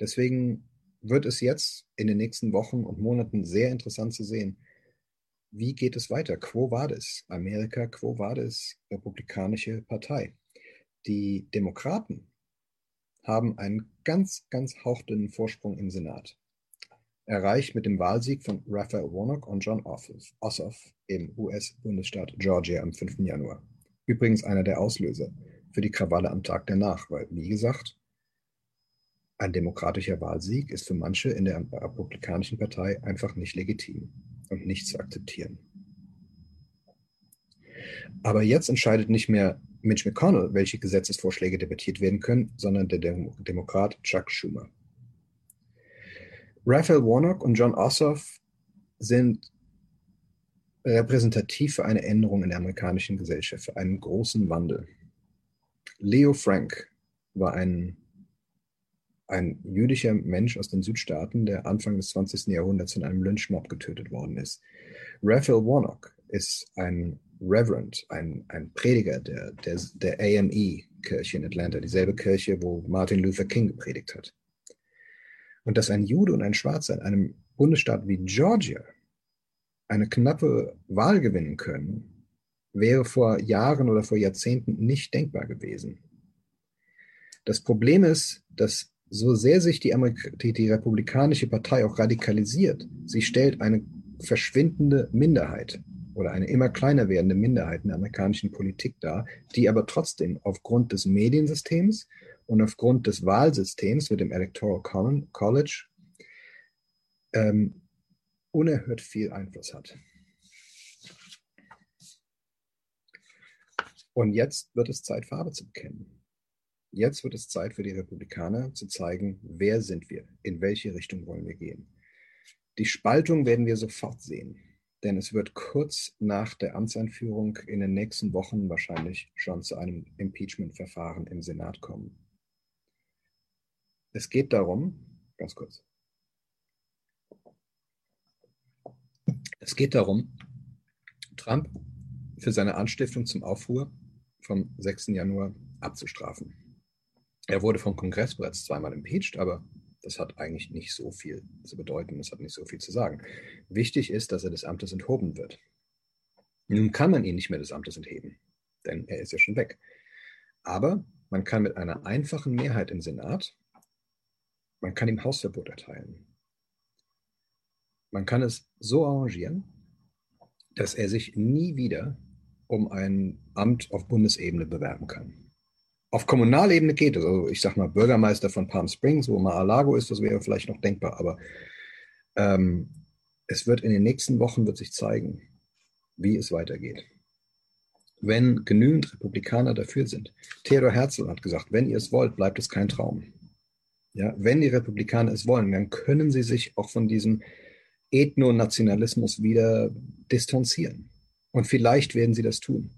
Deswegen wird es jetzt in den nächsten Wochen und Monaten sehr interessant zu sehen, wie geht es weiter? Quo vadis? Amerika, quo vadis? Republikanische Partei. Die Demokraten haben einen ganz, ganz hauchdünnen Vorsprung im Senat. Erreicht mit dem Wahlsieg von Raphael Warnock und John Ossoff im US-Bundesstaat Georgia am 5. Januar. Übrigens einer der Auslöser für die Krawalle am Tag danach, weil, wie gesagt, ein demokratischer Wahlsieg ist für manche in der Republikanischen Partei einfach nicht legitim und nicht zu akzeptieren. Aber jetzt entscheidet nicht mehr Mitch McConnell, welche Gesetzesvorschläge debattiert werden können, sondern der Dem Demokrat Chuck Schumer. Raphael Warnock und John Ossoff sind repräsentativ für eine Änderung in der amerikanischen Gesellschaft, für einen großen Wandel. Leo Frank war ein, ein jüdischer Mensch aus den Südstaaten, der Anfang des 20. Jahrhunderts in einem Lynchmob getötet worden ist. Raphael Warnock ist ein Reverend, ein, ein Prediger der, der, der AME-Kirche in Atlanta, dieselbe Kirche, wo Martin Luther King gepredigt hat. Und dass ein Jude und ein Schwarzer in einem Bundesstaat wie Georgia eine knappe Wahl gewinnen können, wäre vor Jahren oder vor Jahrzehnten nicht denkbar gewesen. Das Problem ist, dass so sehr sich die, die, die Republikanische Partei auch radikalisiert, sie stellt eine verschwindende Minderheit oder eine immer kleiner werdende Minderheit in der amerikanischen Politik dar, die aber trotzdem aufgrund des Mediensystems und aufgrund des Wahlsystems mit dem Electoral College ähm, unerhört viel Einfluss hat. Und jetzt wird es Zeit, Farbe zu bekennen. Jetzt wird es Zeit für die Republikaner zu zeigen, wer sind wir, in welche Richtung wollen wir gehen. Die Spaltung werden wir sofort sehen denn es wird kurz nach der Amtseinführung in den nächsten Wochen wahrscheinlich schon zu einem Impeachment-Verfahren im Senat kommen. Es geht darum, ganz kurz, es geht darum, Trump für seine Anstiftung zum Aufruhr vom 6. Januar abzustrafen. Er wurde vom Kongress bereits zweimal impeached, aber das hat eigentlich nicht so viel zu bedeuten, das hat nicht so viel zu sagen. Wichtig ist, dass er des Amtes enthoben wird. Nun kann man ihn nicht mehr des Amtes entheben, denn er ist ja schon weg. Aber man kann mit einer einfachen Mehrheit im Senat, man kann ihm Hausverbot erteilen. Man kann es so arrangieren, dass er sich nie wieder um ein Amt auf Bundesebene bewerben kann. Auf Kommunalebene geht es. Also ich sag mal, Bürgermeister von Palm Springs, wo Mar-a-Lago ist, das wäre vielleicht noch denkbar, aber ähm, es wird in den nächsten Wochen wird sich zeigen, wie es weitergeht. Wenn genügend Republikaner dafür sind. Theodor Herzl hat gesagt, wenn ihr es wollt, bleibt es kein Traum. Ja, wenn die Republikaner es wollen, dann können sie sich auch von diesem Ethnonationalismus wieder distanzieren. Und vielleicht werden sie das tun.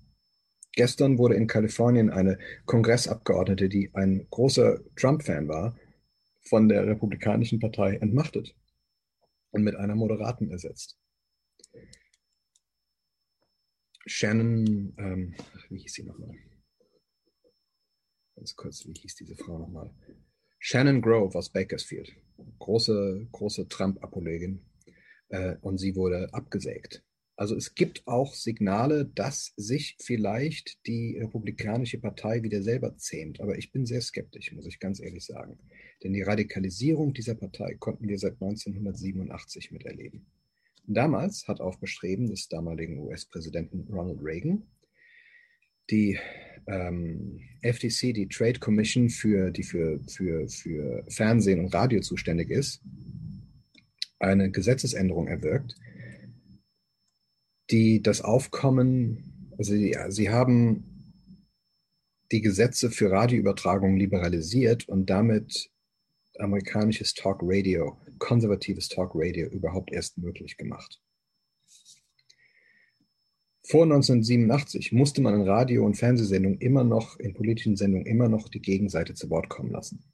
Gestern wurde in Kalifornien eine Kongressabgeordnete, die ein großer Trump-Fan war, von der Republikanischen Partei entmachtet und mit einer Moderaten ersetzt. Shannon, ähm, wie hieß sie nochmal? Ganz kurz, wie hieß diese Frau nochmal? Shannon Grove aus Bakersfield, große, große Trump-Apologin, äh, und sie wurde abgesägt also es gibt auch Signale, dass sich vielleicht die Republikanische Partei wieder selber zähmt. Aber ich bin sehr skeptisch, muss ich ganz ehrlich sagen. Denn die Radikalisierung dieser Partei konnten wir seit 1987 miterleben. Damals hat auf Bestreben des damaligen US-Präsidenten Ronald Reagan die ähm, FTC, die Trade Commission, für, die für, für, für Fernsehen und Radio zuständig ist, eine Gesetzesänderung erwirkt, die das Aufkommen, also die, sie haben die Gesetze für Radioübertragung liberalisiert und damit amerikanisches Talk Radio, konservatives Talk Radio überhaupt erst möglich gemacht. Vor 1987 musste man in Radio- und Fernsehsendungen immer noch, in politischen Sendungen immer noch die Gegenseite zu Wort kommen lassen.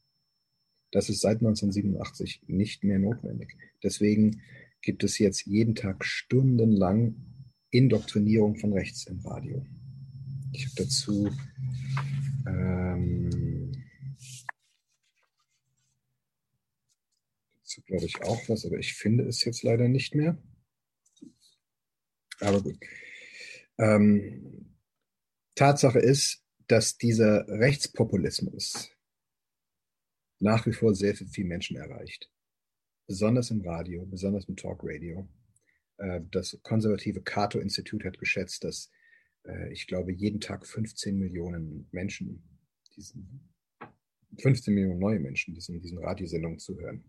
Das ist seit 1987 nicht mehr notwendig. Deswegen gibt es jetzt jeden Tag stundenlang Indoktrinierung von rechts im Radio. Ich habe dazu ähm, glaube ich auch was, aber ich finde es jetzt leider nicht mehr. Aber gut. Ähm, Tatsache ist, dass dieser Rechtspopulismus nach wie vor sehr viel Menschen erreicht. Besonders im Radio, besonders im Talkradio. Äh, das konservative Cato-Institut hat geschätzt, dass äh, ich glaube, jeden Tag 15 Millionen Menschen, diesen, 15 Millionen neue Menschen, diesen, diesen Radiosendungen zuhören.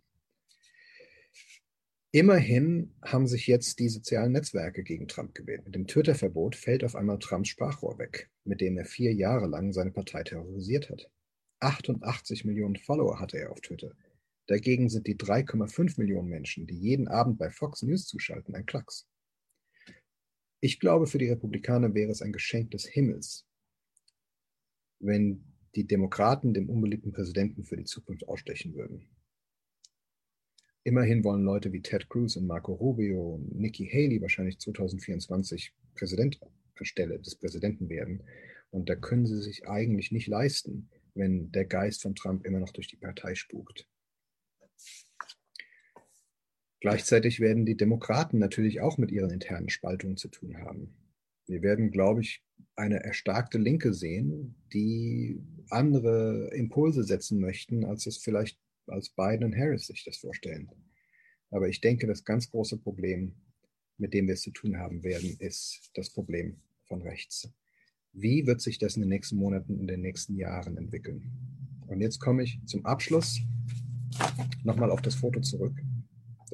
Immerhin haben sich jetzt die sozialen Netzwerke gegen Trump gewählt. Mit dem Twitter-Verbot fällt auf einmal Trumps Sprachrohr weg, mit dem er vier Jahre lang seine Partei terrorisiert hat. 88 Millionen Follower hatte er auf Twitter. Dagegen sind die 3,5 Millionen Menschen, die jeden Abend bei Fox News zuschalten, ein Klacks. Ich glaube, für die Republikaner wäre es ein Geschenk des Himmels, wenn die Demokraten dem unbeliebten Präsidenten für die Zukunft ausstechen würden. Immerhin wollen Leute wie Ted Cruz und Marco Rubio und Nikki Haley wahrscheinlich 2024 Präsident anstelle des Präsidenten werden. Und da können sie sich eigentlich nicht leisten, wenn der Geist von Trump immer noch durch die Partei spukt. Gleichzeitig werden die Demokraten natürlich auch mit ihren internen Spaltungen zu tun haben. Wir werden, glaube ich, eine erstarkte Linke sehen, die andere Impulse setzen möchten, als es vielleicht als Biden und Harris sich das vorstellen. Aber ich denke, das ganz große Problem, mit dem wir es zu tun haben werden, ist das Problem von rechts. Wie wird sich das in den nächsten Monaten, in den nächsten Jahren entwickeln? Und jetzt komme ich zum Abschluss nochmal auf das Foto zurück,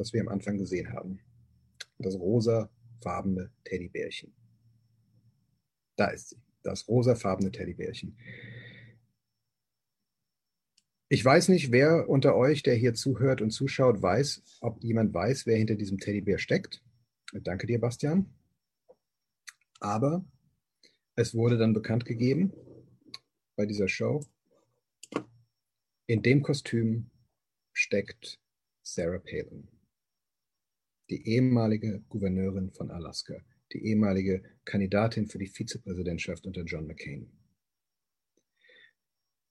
das wir am Anfang gesehen haben. Das rosafarbene Teddybärchen. Da ist sie, das rosafarbene Teddybärchen. Ich weiß nicht, wer unter euch, der hier zuhört und zuschaut, weiß, ob jemand weiß, wer hinter diesem Teddybär steckt. Danke dir, Bastian. Aber es wurde dann bekannt gegeben bei dieser Show, in dem Kostüm steckt Sarah Palin, die ehemalige Gouverneurin von Alaska, die ehemalige Kandidatin für die Vizepräsidentschaft unter John McCain.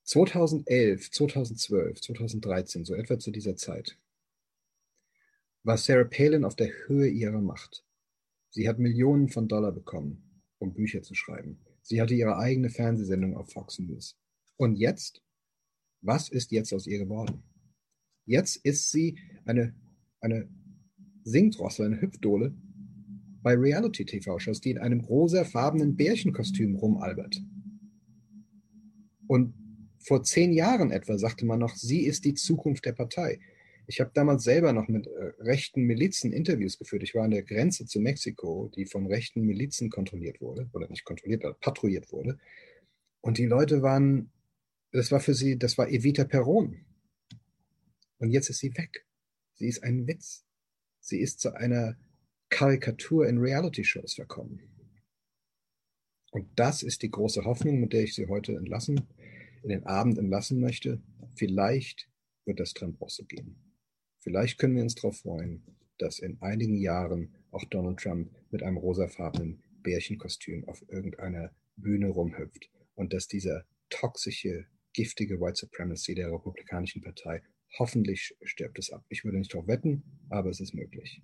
2011, 2012, 2013, so etwa zu dieser Zeit, war Sarah Palin auf der Höhe ihrer Macht. Sie hat Millionen von Dollar bekommen, um Bücher zu schreiben. Sie hatte ihre eigene Fernsehsendung auf Fox News. Und jetzt? Was ist jetzt aus ihr geworden? Jetzt ist sie eine, eine Singdrossel, eine Hüpfdohle bei Reality-TV-Shows, die in einem rosafarbenen Bärchenkostüm rumalbert. Und vor zehn Jahren etwa sagte man noch, sie ist die Zukunft der Partei. Ich habe damals selber noch mit äh, rechten Milizen Interviews geführt. Ich war an der Grenze zu Mexiko, die von rechten Milizen kontrolliert wurde, oder nicht kontrolliert, aber patrouilliert wurde. Und die Leute waren, das war für sie, das war Evita Peron. Und jetzt ist sie weg. Sie ist ein Witz. Sie ist zu einer Karikatur in Reality-Shows verkommen. Und das ist die große Hoffnung, mit der ich Sie heute entlassen in den Abend entlassen möchte, vielleicht wird das Trump auch so gehen. Vielleicht können wir uns darauf freuen, dass in einigen Jahren auch Donald Trump mit einem rosafarbenen Bärchenkostüm auf irgendeiner Bühne rumhüpft und dass dieser toxische, giftige White Supremacy der Republikanischen Partei hoffentlich stirbt es ab. Ich würde nicht darauf wetten, aber es ist möglich.